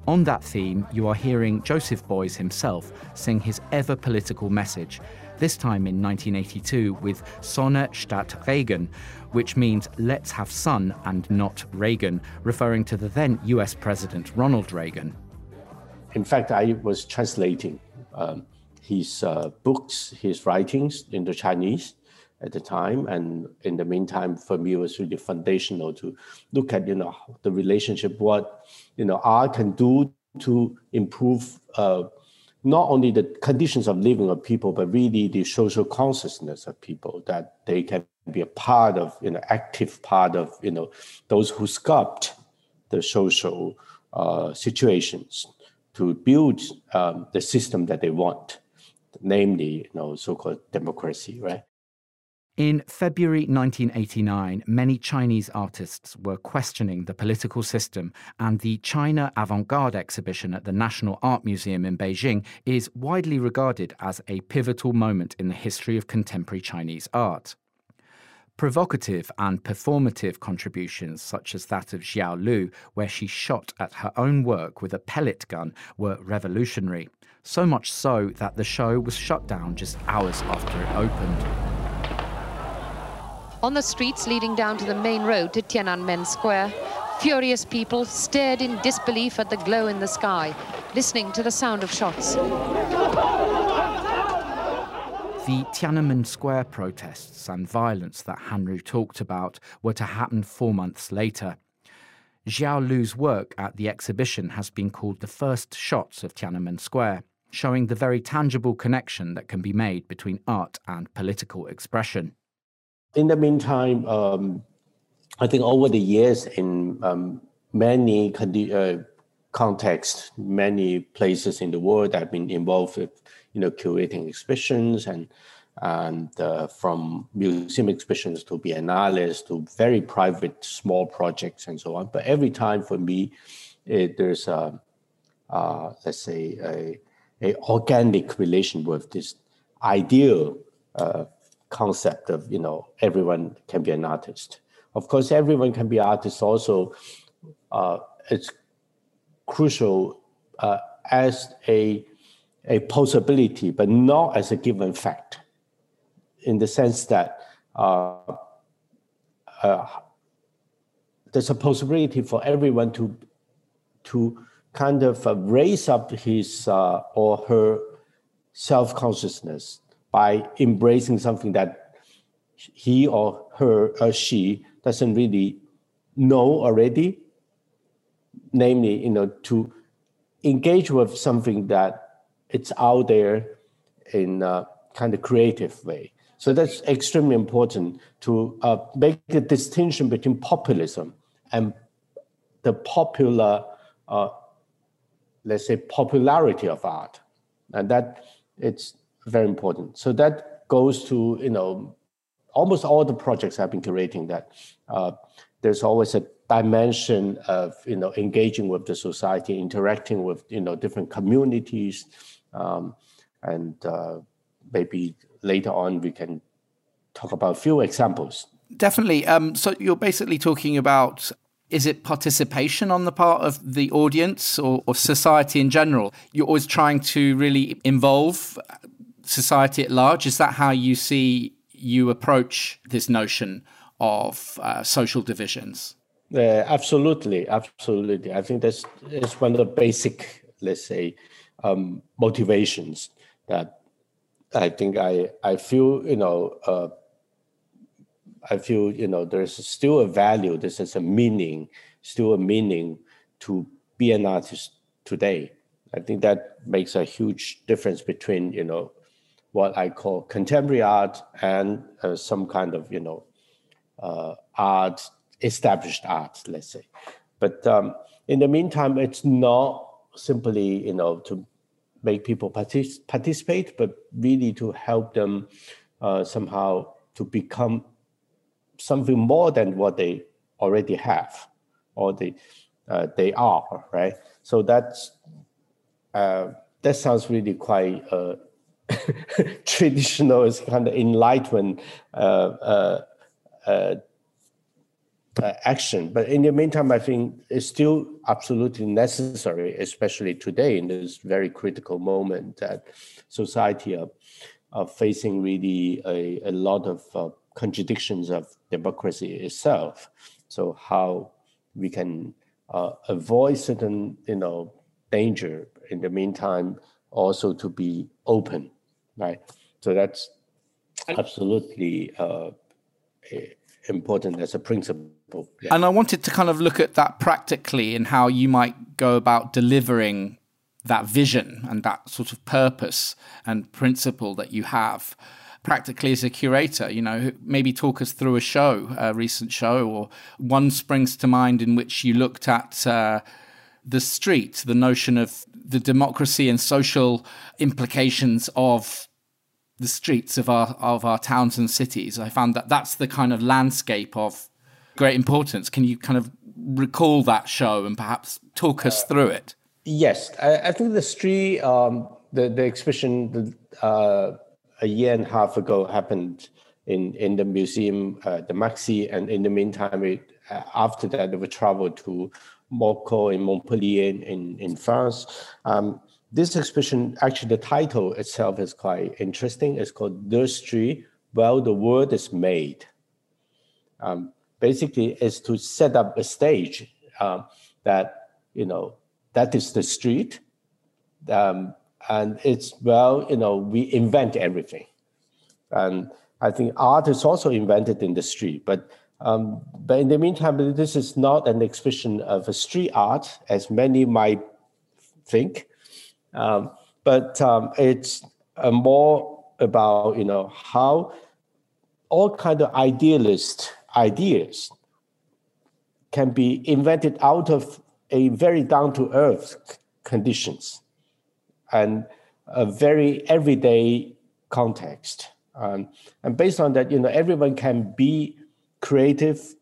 On that theme, you are hearing Joseph Beuys himself sing his ever political message, this time in 1982 with Sonne statt Regen, which means let's have sun and not Reagan, referring to the then US President Ronald Reagan. In fact, I was translating um, his uh, books, his writings into Chinese at the time. And in the meantime, for me, it was really foundational to look at, you know, the relationship, what, you know, art can do to improve uh, not only the conditions of living of people, but really the social consciousness of people that they can be a part of, you know, active part of, you know, those who sculpt the social uh, situations to build um, the system that they want, namely, you know, so-called democracy, right? In February 1989, many Chinese artists were questioning the political system, and the China Avant Garde exhibition at the National Art Museum in Beijing is widely regarded as a pivotal moment in the history of contemporary Chinese art. Provocative and performative contributions, such as that of Xiao Lu, where she shot at her own work with a pellet gun, were revolutionary. So much so that the show was shut down just hours after it opened. On the streets leading down to the main road to Tiananmen Square, furious people stared in disbelief at the glow in the sky, listening to the sound of shots. The Tiananmen Square protests and violence that Hanru talked about were to happen four months later. Xiao Lu's work at the exhibition has been called the first shots of Tiananmen Square, showing the very tangible connection that can be made between art and political expression in the meantime, um, I think over the years in um, many condi- uh, contexts, many places in the world, I've been involved with, you know, curating exhibitions and and uh, from museum exhibitions to biennales to very private small projects and so on. But every time for me, it, there's a, uh, let's say a, a organic relation with this ideal uh, concept of you know everyone can be an artist. Of course, everyone can be artist. Also, uh, it's crucial uh, as a a possibility, but not as a given fact. In the sense that uh, uh there's a possibility for everyone to to kind of uh, raise up his uh, or her self consciousness by embracing something that he or her or she doesn't really know already namely you know to engage with something that it's out there in a kind of creative way. So that's extremely important to uh, make a distinction between populism and the popular, uh, let's say, popularity of art, and that it's very important. So that goes to you know almost all the projects I've been curating. That uh, there's always a dimension of you know engaging with the society, interacting with you know different communities, um, and uh, maybe later on we can talk about a few examples. Definitely. Um, so you're basically talking about is it participation on the part of the audience or, or, society in general? You're always trying to really involve society at large. Is that how you see you approach this notion of uh, social divisions? Uh, absolutely, absolutely. I think that's one of the basic, let's say, um, motivations that I think I I feel you know uh, I feel you know there's still a value. This is a meaning, still a meaning to be an artist today. I think that makes a huge difference between you know what I call contemporary art and uh, some kind of you know uh, art, established art, let's say. But um, in the meantime, it's not simply you know to make people partic- participate, but really to help them uh, somehow to become something more than what they already have or they uh, they are right so that's uh, that sounds really quite uh, traditional it's kind of enlightenment uh, uh, uh, action but in the meantime i think it's still absolutely necessary especially today in this very critical moment that society are, are facing really a, a lot of contradictions of democracy itself. So how we can uh, avoid certain, you know, danger in the meantime, also to be open, right? So that's absolutely uh, important as a principle. Yeah. And I wanted to kind of look at that practically and how you might go about delivering that vision and that sort of purpose and principle that you have practically as a curator? You know, maybe talk us through a show, a recent show, or one springs to mind in which you looked at uh, the street, the notion of the democracy and social implications of the streets of our of our towns and cities. I found that that's the kind of landscape of great importance. Can you kind of recall that show and perhaps talk us through it? Yes, I, I think the street, um, the the exhibition, uh, a year and a half ago happened in, in the museum, uh, the MAXXI, and in the meantime, we, uh, after that, we traveled to MO.CO. in Montpellier in, in France. Um, this exhibition, actually, the title itself is quite interesting. It's called The Street, Well, the World is Made. Um, basically, is to set up a stage um, that, you know, that is the street. Um, and it's well you know we invent everything and i think art is also invented in the street but um, but in the meantime this is not an exhibition of a street art as many might think um, but um, it's more about you know how all kind of idealist ideas can be invented out of a very down to earth conditions and a very everyday context. Um, and based on that, you know, everyone can be creative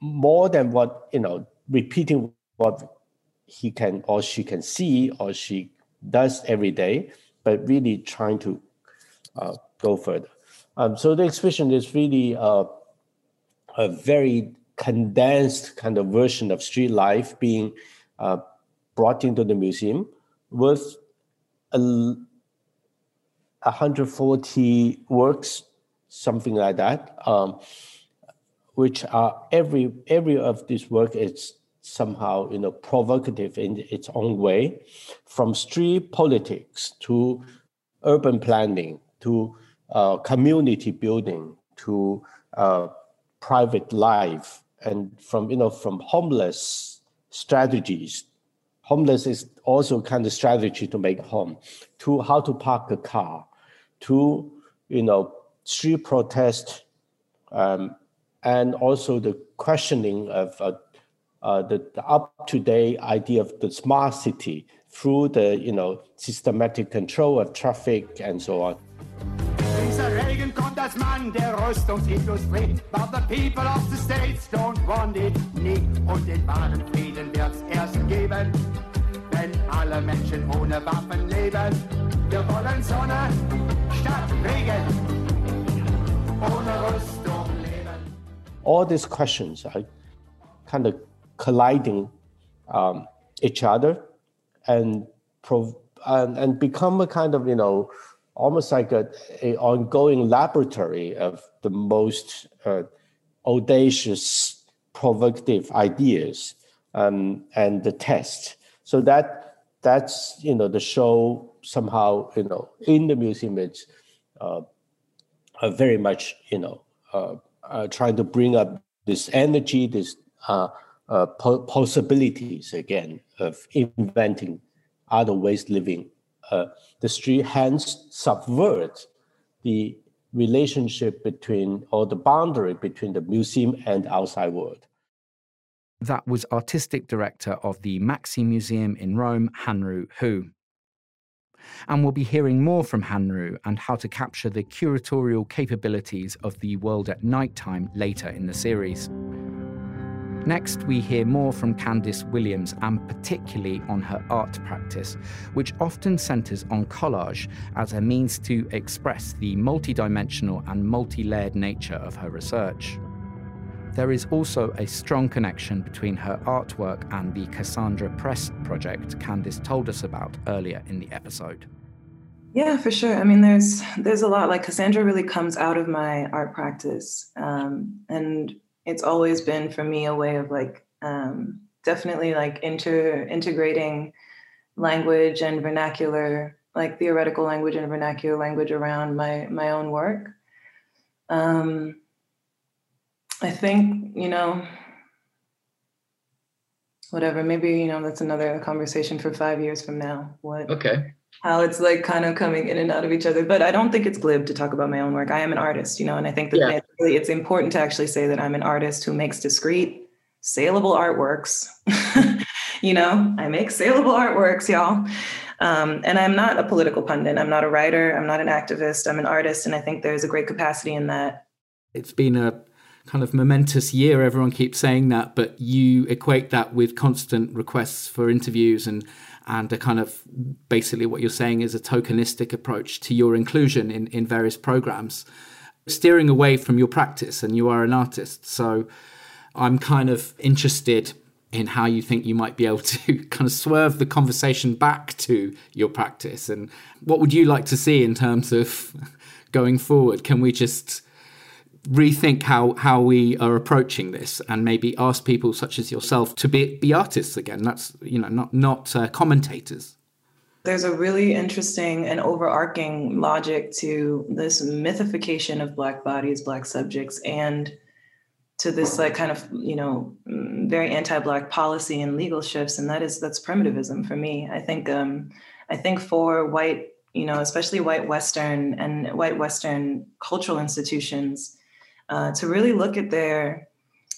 more than what, you know, repeating what he can or she can see or she does every day, but really trying to uh, go further. Um, so the exhibition is really uh, a very condensed kind of version of street life being uh, brought into the museum with a, 140 works, something like that, um, which are every every of this work is somehow you know provocative in its own way, from street politics to urban planning to uh, community building to uh, private life, and from you know from homeless strategies. Homeless is also kind of strategy to make home, to how to park a car, to you know street protest, um, and also the questioning of uh, uh, the, the up-to-date idea of the smart city through the you know systematic control of traffic and so on. Wir wollen Sonne statt Regen. Ohne Rüstung. All these questions are kind of colliding um, each other and, prov- and and become a kind of you know almost like a, a ongoing laboratory of the most uh, audacious, provocative ideas um, and the test. So that that's you know the show somehow you know in the museum it's uh, very much you know uh, uh trying to bring up this energy, this uh, uh, po- possibilities again of inventing other ways living uh, the street hence subvert the relationship between or the boundary between the museum and outside world. That was artistic director of the MAXXI Museum in Rome, Hanru Hou. And we'll be hearing more from Hanru and how to capture the curatorial capabilities of the world at nighttime later in the series. Next, we hear more from Candice Williams and particularly on her art practice, which often centres on collage as a means to express the multidimensional and multi layered nature of her research. There is also a strong connection between her artwork and the Cassandra Press project Candice told us about earlier in the episode. Yeah, for sure. I mean, there's there's a lot. Like Cassandra really comes out of my art practice, um, and it's always been for me a way of like um, definitely like inter integrating language and vernacular like theoretical language and vernacular language around my my own work um, i think you know whatever maybe you know that's another conversation for five years from now what okay how it's like kind of coming in and out of each other. But I don't think it's glib to talk about my own work. I am an artist, you know, and I think that yeah. really, it's important to actually say that I'm an artist who makes discrete, saleable artworks. you know, I make saleable artworks, y'all. Um, and I'm not a political pundit. I'm not a writer. I'm not an activist. I'm an artist. And I think there's a great capacity in that. It's been a kind of momentous year. Everyone keeps saying that, but you equate that with constant requests for interviews and and a kind of basically what you're saying is a tokenistic approach to your inclusion in, in various programs, steering away from your practice, and you are an artist. So I'm kind of interested in how you think you might be able to kind of swerve the conversation back to your practice and what would you like to see in terms of going forward can we just rethink how how we are approaching this and maybe ask people such as yourself to be be artists again. That's you know not not uh, commentators. There's a really interesting and overarching logic to this mythification of black bodies black subjects and to this like kind of you know very anti-black policy and legal shifts and that is that's primitivism for me. I think um i think for white you know especially white western and white western cultural institutions uh, to really look at their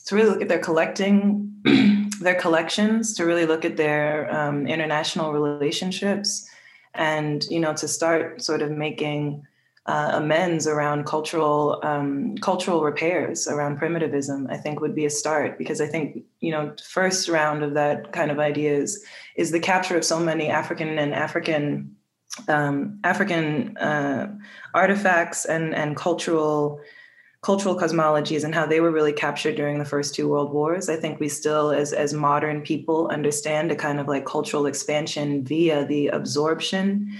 to really look at their collecting their collections to really look at their um, international relationships and you know to start sort of making uh, amends around cultural um, cultural repairs around primitivism i think would be a start. Because i think you know first round of that kind of ideas is the capture of so many african and african um, african uh, artifacts and and cultural cultural cosmologies and how they were really captured during the first two world wars i think we still as as modern people understand a kind of like cultural expansion via the absorption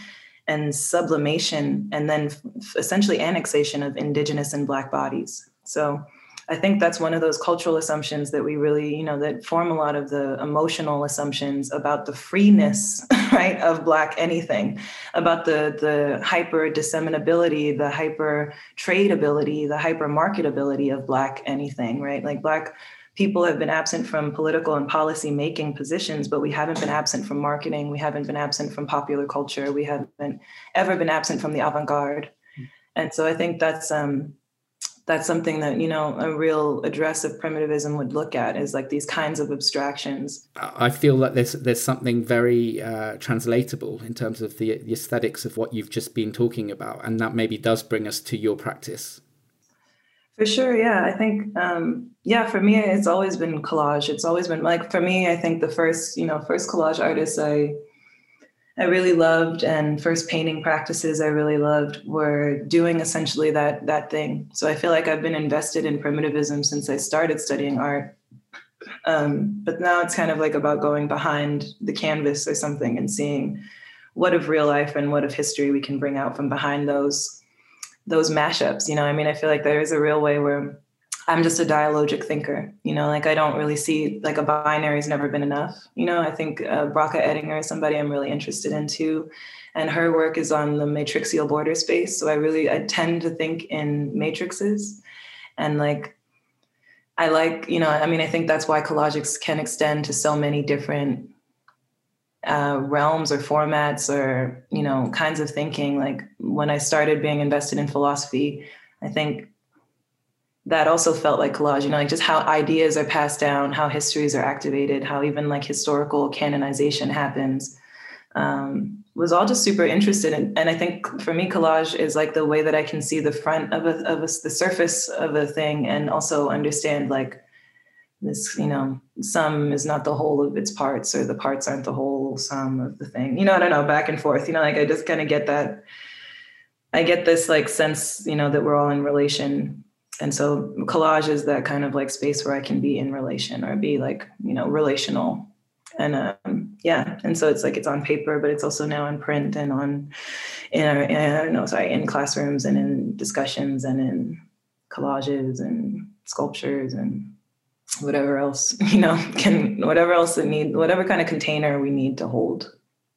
and sublimation and then f- essentially annexation of indigenous and black bodies. So I think that's one of those cultural assumptions that we really, you know, that form a lot of the emotional assumptions about the freeness, right, of Black anything, about the the hyper disseminability, the hyper tradeability, the hyper marketability of Black anything, right? Like Black people have been absent from political and policy making positions, but we haven't been absent from marketing. We haven't been absent from popular culture. We haven't ever been absent from the avant garde. Hmm. And so I think that's um, that's something that you know a real address of primitivism would look at is like these kinds of abstractions. I feel that there's there's something very uh, translatable in terms of the, the aesthetics of what you've just been talking about and that maybe does bring us to your practice. For sure yeah. I think um, yeah for me it's always been collage. It's always been like for me i think the first you know first collage artist i I really loved and first painting practices I really loved were doing essentially that that thing. So I feel like I've been invested in primitivism since I started studying art. Um, but now it's kind of like about going behind the canvas or something and seeing what of real life and what of history we can bring out from behind those those mashups. You know, I mean, I feel like there is a real way where I'm just a dialogic thinker, you know, like I don't really see like a binary has never been enough. You know, I think uh, Bracha Ettinger is somebody I'm really interested in too. And her work is on the matrixial border space. So I really, I tend to think in matrices and like, I like, you know, I mean, I think that's why collagics can extend to so many different uh, realms or formats or, you know, kinds of thinking. Like when I started being invested in philosophy, I think that also felt like collage, you know, like just how ideas are passed down, how histories are activated, how even like historical canonization happens. Um, was all just super interested in, and I think for me, collage is like the way that I can see the front of a, of a, the surface of a thing, and also understand like this, you know, sum is not the whole of its parts, or the parts aren't the whole sum of the thing. You know, I don't know, back and forth. You know, like I just kind of get that. I get this like sense, you know, that we're all in relation and so collage is that kind of like space where I can be in relation or be like, you know, relational. And um, yeah, and so it's like it's on paper, but it's also now in print and on, in, in no, sorry, in classrooms and in discussions and in collages and sculptures and whatever else, you know, can whatever else that need, whatever kind of container we need to hold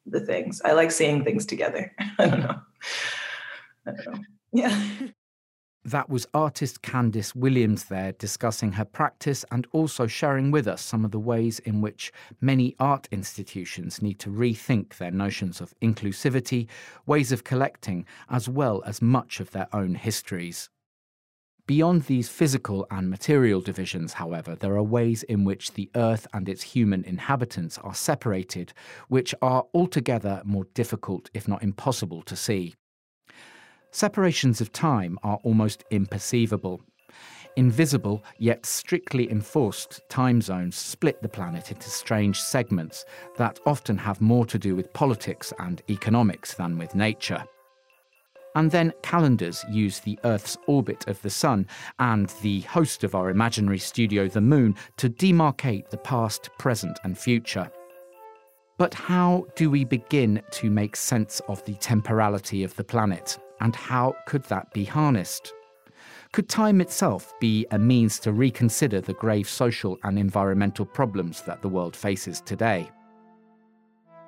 the things. I like seeing things together. I don't know. I don't know. Yeah. That was artist Candice Williams there discussing her practice and also sharing with us some of the ways in which many art institutions need to rethink their notions of inclusivity, ways of collecting, as well as much of their own histories. Beyond these physical and material divisions, however, there are ways in which the earth and its human inhabitants are separated, which are altogether more difficult, if not impossible, to see. Separations of time are almost imperceivable. Invisible, yet strictly enforced time zones split the planet into strange segments that often have more to do with politics and economics than with nature. And then calendars use the Earth's orbit of the Sun and the host of our imaginary studio, the Moon, to demarcate the past, present, and future. But how do we begin to make sense of the temporality of the planet? And how could that be harnessed? Could time itself be a means to reconsider the grave social and environmental problems that the world faces today?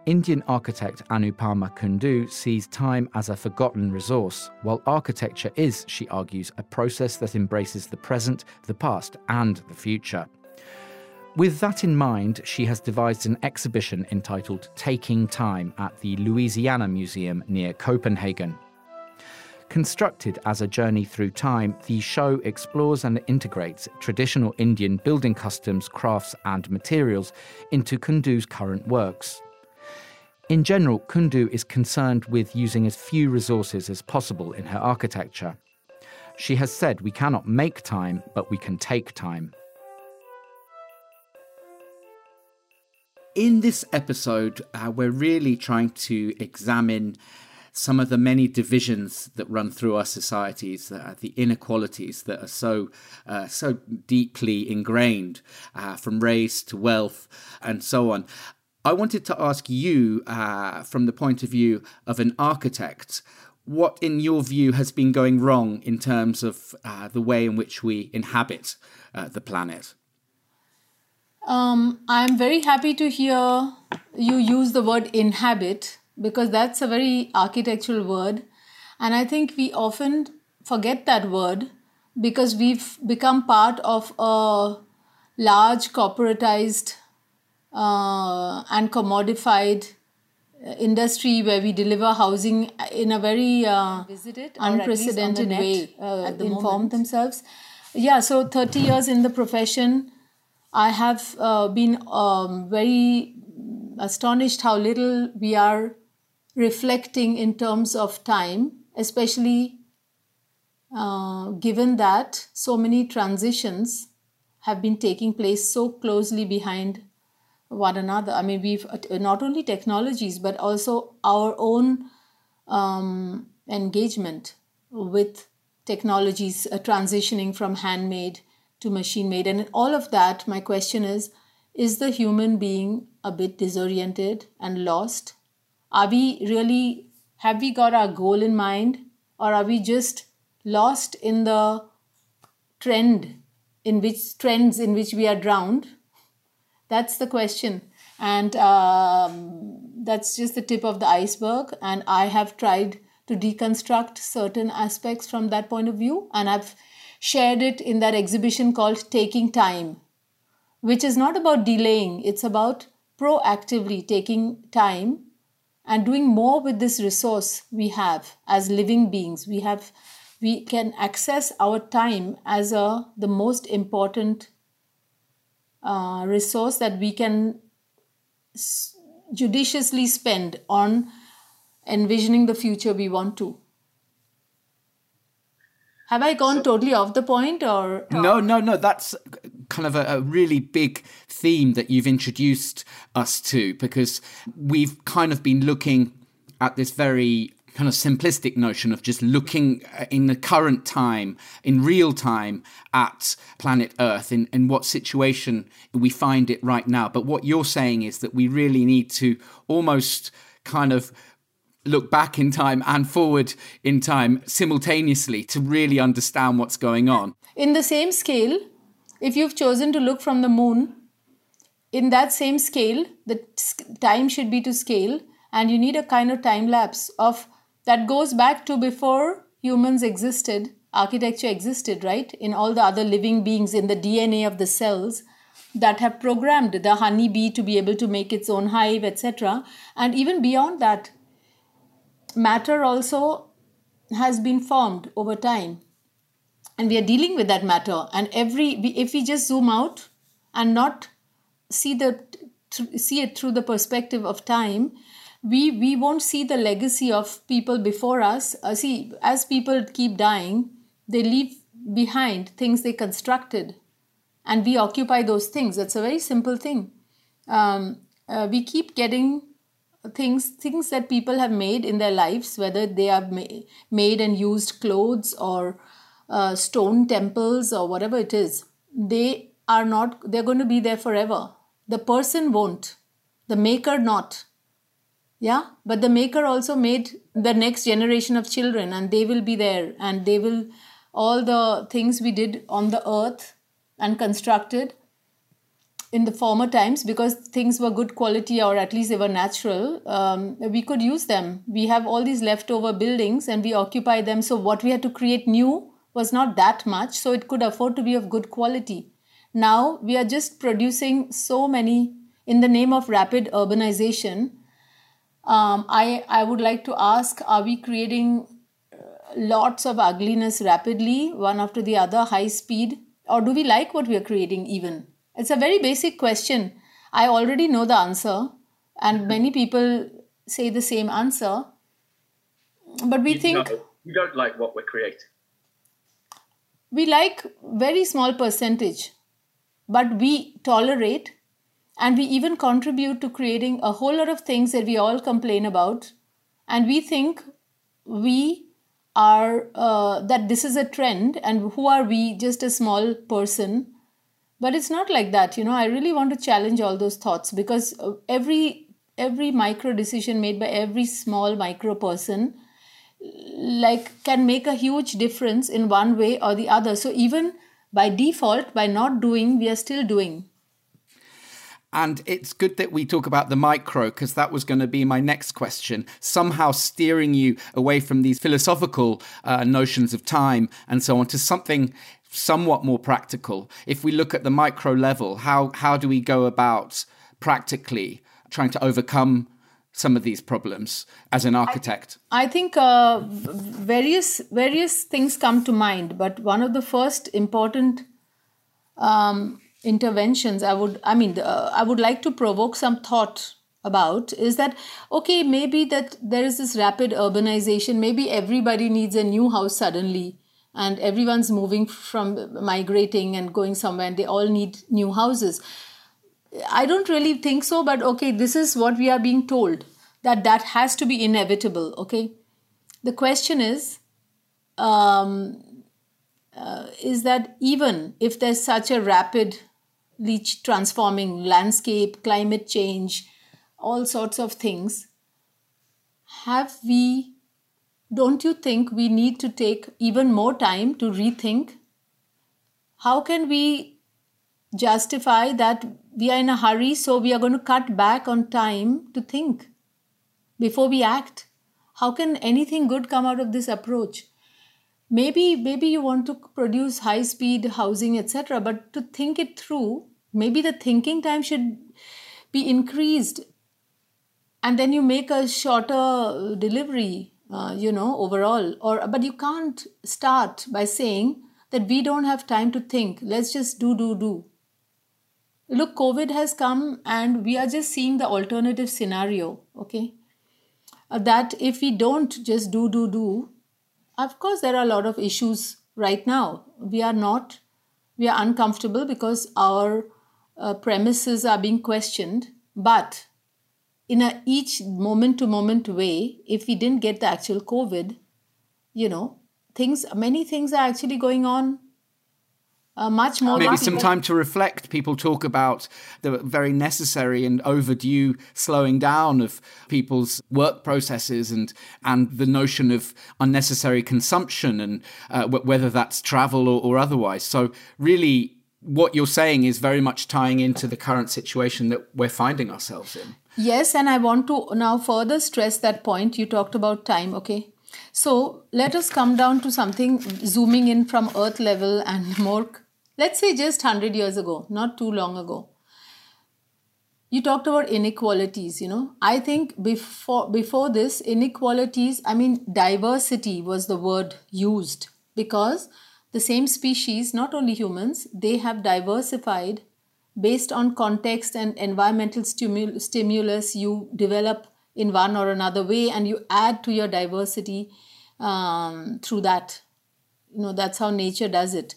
Indian architect Anupama Kundoo sees time as a forgotten resource, while architecture is, she argues, a process that embraces the present, the past, and the future. With that in mind, she has devised an exhibition entitled Taking Time at the Louisiana Museum near Copenhagen. Constructed as a journey through time, the show explores and integrates traditional Indian building customs, crafts, and materials into Kundoo's current works. In general, Kundoo is concerned with using as few resources as possible in her architecture. She has said we cannot make time, but we can take time. In this episode, uh, we're really trying to examine some of the many divisions that run through our societies, uh, the inequalities that are so uh, so deeply ingrained, uh, from race to wealth and so on. I wanted to ask you, uh, from the point of view of an architect, what, in your view, has been going wrong in terms of uh, the way in which we inhabit the planet? Um, I'm very happy to hear you use the word inhabit because that's a very architectural word. And I think we often forget that word because we've become part of a large corporatized uh, and commodified uh, industry where we deliver housing in a very uh, unprecedented way uh, inform moment. themselves yeah so 30 years in the profession i have uh, been um, very astonished how little we are reflecting in terms of time especially uh, given that so many transitions have been taking place so closely behind one another. I mean, we've uh, not only technologies, but also our own um, engagement with technologies uh, transitioning from handmade to machine made. And all of that, my question is is the human being a bit disoriented and lost? Are we really, have we got our goal in mind? Or are we just lost in the trend in which trends in which we are drowned? That's the question. And um, that's just the tip of the iceberg. And I have tried to deconstruct certain aspects from that point of view. And I've shared it in that exhibition called Taking Time, which is not about delaying, it's about proactively taking time and doing more with this resource we have as living beings. We have we can access our time as a the most important uh, resource that we can s- judiciously spend on envisioning the future we want to have i gone so, totally off the point or no no no that's kind of a, a, really big theme that you've introduced us to because we've kind of been looking at this very kind of simplistic notion of just looking uh, in the current time, in real time, at planet Earth, in, in what situation we find it right now. But what you're saying is that we really need to almost kind of look back in time and forward in time simultaneously to really understand what's going on. In the same scale, if you've chosen to look from the moon, in that same scale, the time should be to scale, and you need a kind of time lapse of that goes back to before humans existed, architecture existed, right? In all the other living beings, in the DNA of the cells that have programmed the honeybee to be able to make its own hive, etc. And even beyond that, matter also has been formed over time. And we are dealing with that matter. And every if we just zoom out and not see the see it through the perspective of time, we we won't see the legacy of people before us. Uh, see as people keep dying they leave behind things they constructed. And we occupy those things. It's a very simple thing. Um, uh, we keep getting things things that people have made in their lives whether they have ma- made and used clothes or uh, stone temples or whatever it is they are not they're going to be there forever. The person won't. The maker not. Yeah? But the maker also made the next generation of children and they will be there and they will all the things we did on the earth and constructed in the former times because things were good quality or at least they were natural um, we could use them. We have all these leftover buildings and we occupy them. So what we had to create new was not that much so it could afford to be of good quality now we are just producing so many in the name of rapid urbanization um, I, I would like to ask are we creating uh, lots of ugliness rapidly, one after the other, high speed? Or do we like what we are creating even? It's a very basic question. I already know the answer, and mm-hmm. many people say the same answer. But we you think. Know, you don't like what we're creating. We like very small percentage, but we tolerate and we even contribute to creating a whole lot of things that we all complain about. And we think we are uh, that this is a trend and who are we? Just a small person. But it's not like that you know. I really want to challenge all those thoughts because uh, every every micro decision made by every small micro person like can make a huge difference in one way or the other so even by default by not doing we are still doing and it's good that we talk about the micro because that was going to be my next question. Somehow steering you away from these philosophical uh, notions of time and so on to something somewhat more practical. If we look at the micro level, how how do we go about practically trying to overcome some of these problems as an architect? I think uh, various various things come to mind, but one of the first important um, interventions I would I mean uh, I would like to provoke some thought about is that okay maybe that there is this rapid urbanization maybe everybody needs a new house suddenly and everyone's moving from migrating and going somewhere and they all need new houses i don't really think so but okay this is what we are being told that that has to be inevitable okay? The question is um, uh, is that even if there's such a rapidly transforming landscape climate change all sorts of things have we don't you think we need to take even more time to rethink? How can we justify that we are in a hurry so we are going to cut back on time to think before we act. How can anything good come out of this approach? Maybe maybe you want to produce high speed housing etc but to think it through maybe the thinking time should be increased and then you make a shorter delivery uh, you know overall. Or but you can't start by saying that we don't have time to think. Let's just do do do look covid has come and we are just seeing the alternative scenario okay? Uh, that if we don't just do do do of course there are a lot of issues right now. We are not we are uncomfortable because our uh, premises are being questioned. But in a each moment to moment way if we didn't get the actual covid you know things many things are actually going on uh, much more maybe some time to reflect people talk about the very necessary and overdue slowing down of people's work processes and and the notion of unnecessary consumption and uh, whether that's travel or, or otherwise so really what you're saying is very much tying into the current situation that we're finding ourselves in Yes, and I want to now further stress that point. You talked about time, okay? So let us come down to something zooming in from Earth level and more, let's say just 100 years ago, not too long ago. You talked about inequalities, you know. I think before before this, inequalities, I mean diversity was the word used because the same species, not only humans, they have diversified based on context and environmental stimul- stimulus you develop in one or another way and you add to your diversity um, through that. You know that's how nature does it.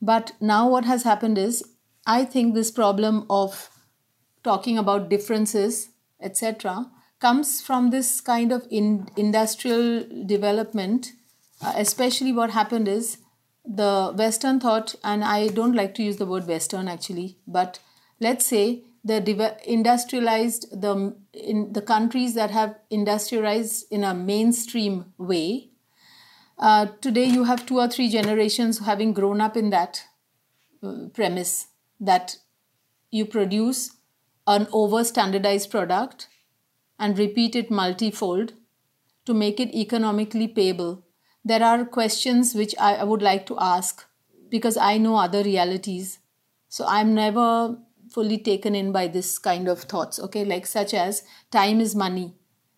But now what has happened is i think this problem of talking about differences etc comes from this kind of in, industrial development. Uh, especially what happened is the Western thought, and I don't like to use the word Western actually, but let's say the industrialized the in the countries that have industrialized in a mainstream way. Uh, today, you have two or three generations having grown up in that uh, premise that you produce an over standardized product and repeat it multifold to make it economically payable there are questions which I, would like to ask because I know other realities. So I'm never fully taken in by this kind of thoughts, okay? Like, such as time is money,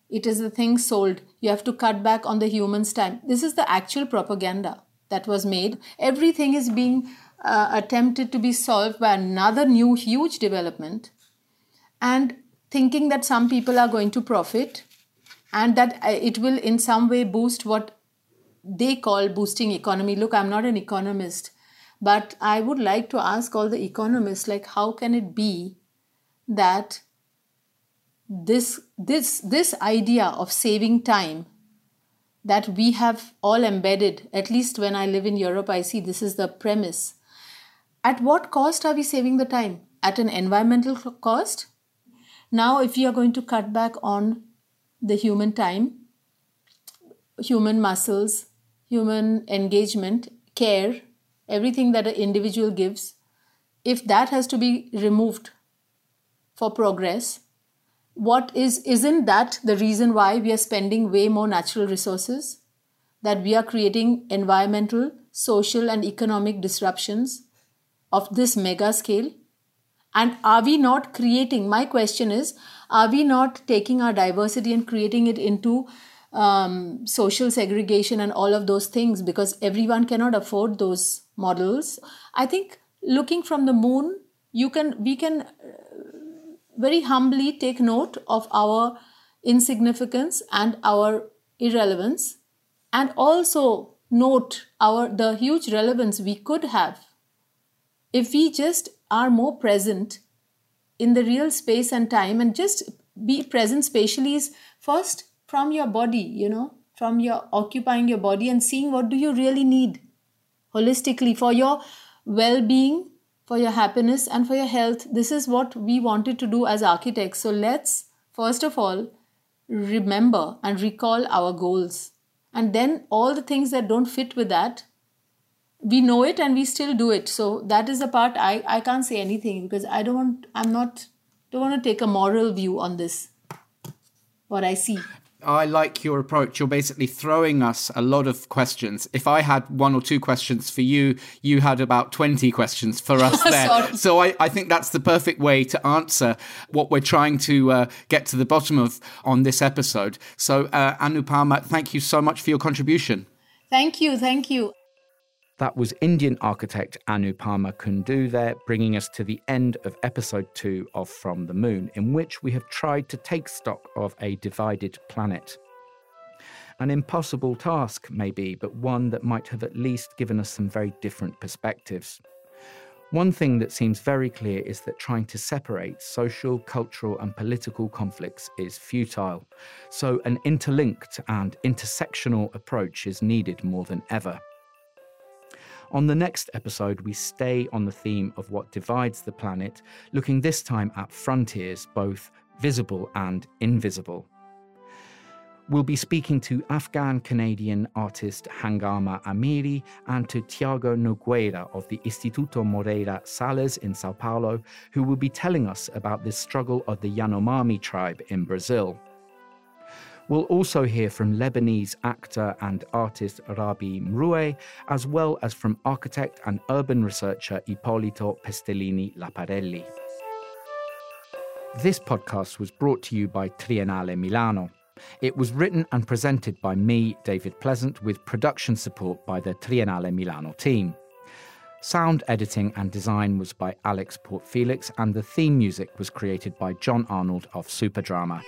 it is the thing sold. You have to cut back on the human's time. This is the actual propaganda that was made. Everything is being uh, attempted to be solved by another new huge development and thinking that some people are going to profit and that uh, it will in some way boost what they call boosting economy. Look, I'm not an economist, but I would like to ask all the economists like how can it be that this this this idea of saving time that we have all embedded at least when i live in europe i see this is the premise. At what cost are we saving the time? At an environmental cost? Now if we are going to cut back on the human time human muscles human engagement, care, everything that an individual gives, if that has to be removed for progress, what is isn't that the reason why we are spending way more natural resources? that we are creating environmental, social, and economic disruptions of this mega scale? And are we not creating? My question is are we not taking our diversity and creating it into um, social segregation and all of those things because everyone cannot afford those models? I think looking from the moon, you can we can uh, very humbly take note of our insignificance and our irrelevance and also note our the huge relevance we could have if we just are more present in the real space and time and just be present spatially is first from your body you know from your occupying your body and seeing what do you really need holistically for your well-being for your happiness and for your health. This is what we wanted to do as architects. So let's first of all remember and recall our goals. And then all the things that don't fit with that we know it and we still do it. So that is the part i i can't say anything because i don't want i'm not don't want to take a moral view on this what i see I like your approach. You're basically throwing us a lot of questions. If I had one or two questions for you, you had about 20 questions for us there. so I, I, think that's the perfect way to answer what we're trying to uh, get to the bottom of on this episode. So, uh, Anupama, thank you so much for your contribution. Thank you. Thank you. That was Indian architect Anupama Kundoo there, bringing us to the end of episode two of From the Moon, in which we have tried to take stock of a divided planet. An impossible task, maybe, but one that might have at least given us some very different perspectives. One thing that seems very clear is that trying to separate social, cultural, and political conflicts is futile. So, an interlinked and intersectional approach is needed more than ever. On the next episode, we stay on the theme of what divides the planet, looking this time at frontiers, both visible and invisible. We'll be speaking to Afghan Canadian artist Hangama Amiri and to Tiago Nogueira of the Instituto Moreira Salles in Sao Paulo, who will be telling us about the struggle of the Yanomami tribe in Brazil. We'll also hear from Lebanese actor and artist Rabih Mroué, as well as from architect and urban researcher Ippolito Pestellini Laparelli. This podcast was brought to you by Triennale Milano. It was written and presented by me, David Pleasant, with production support by the Triennale Milano team. Sound editing and design was by Alex Portfelix, and the theme music was created by John Arnold of Superdrama.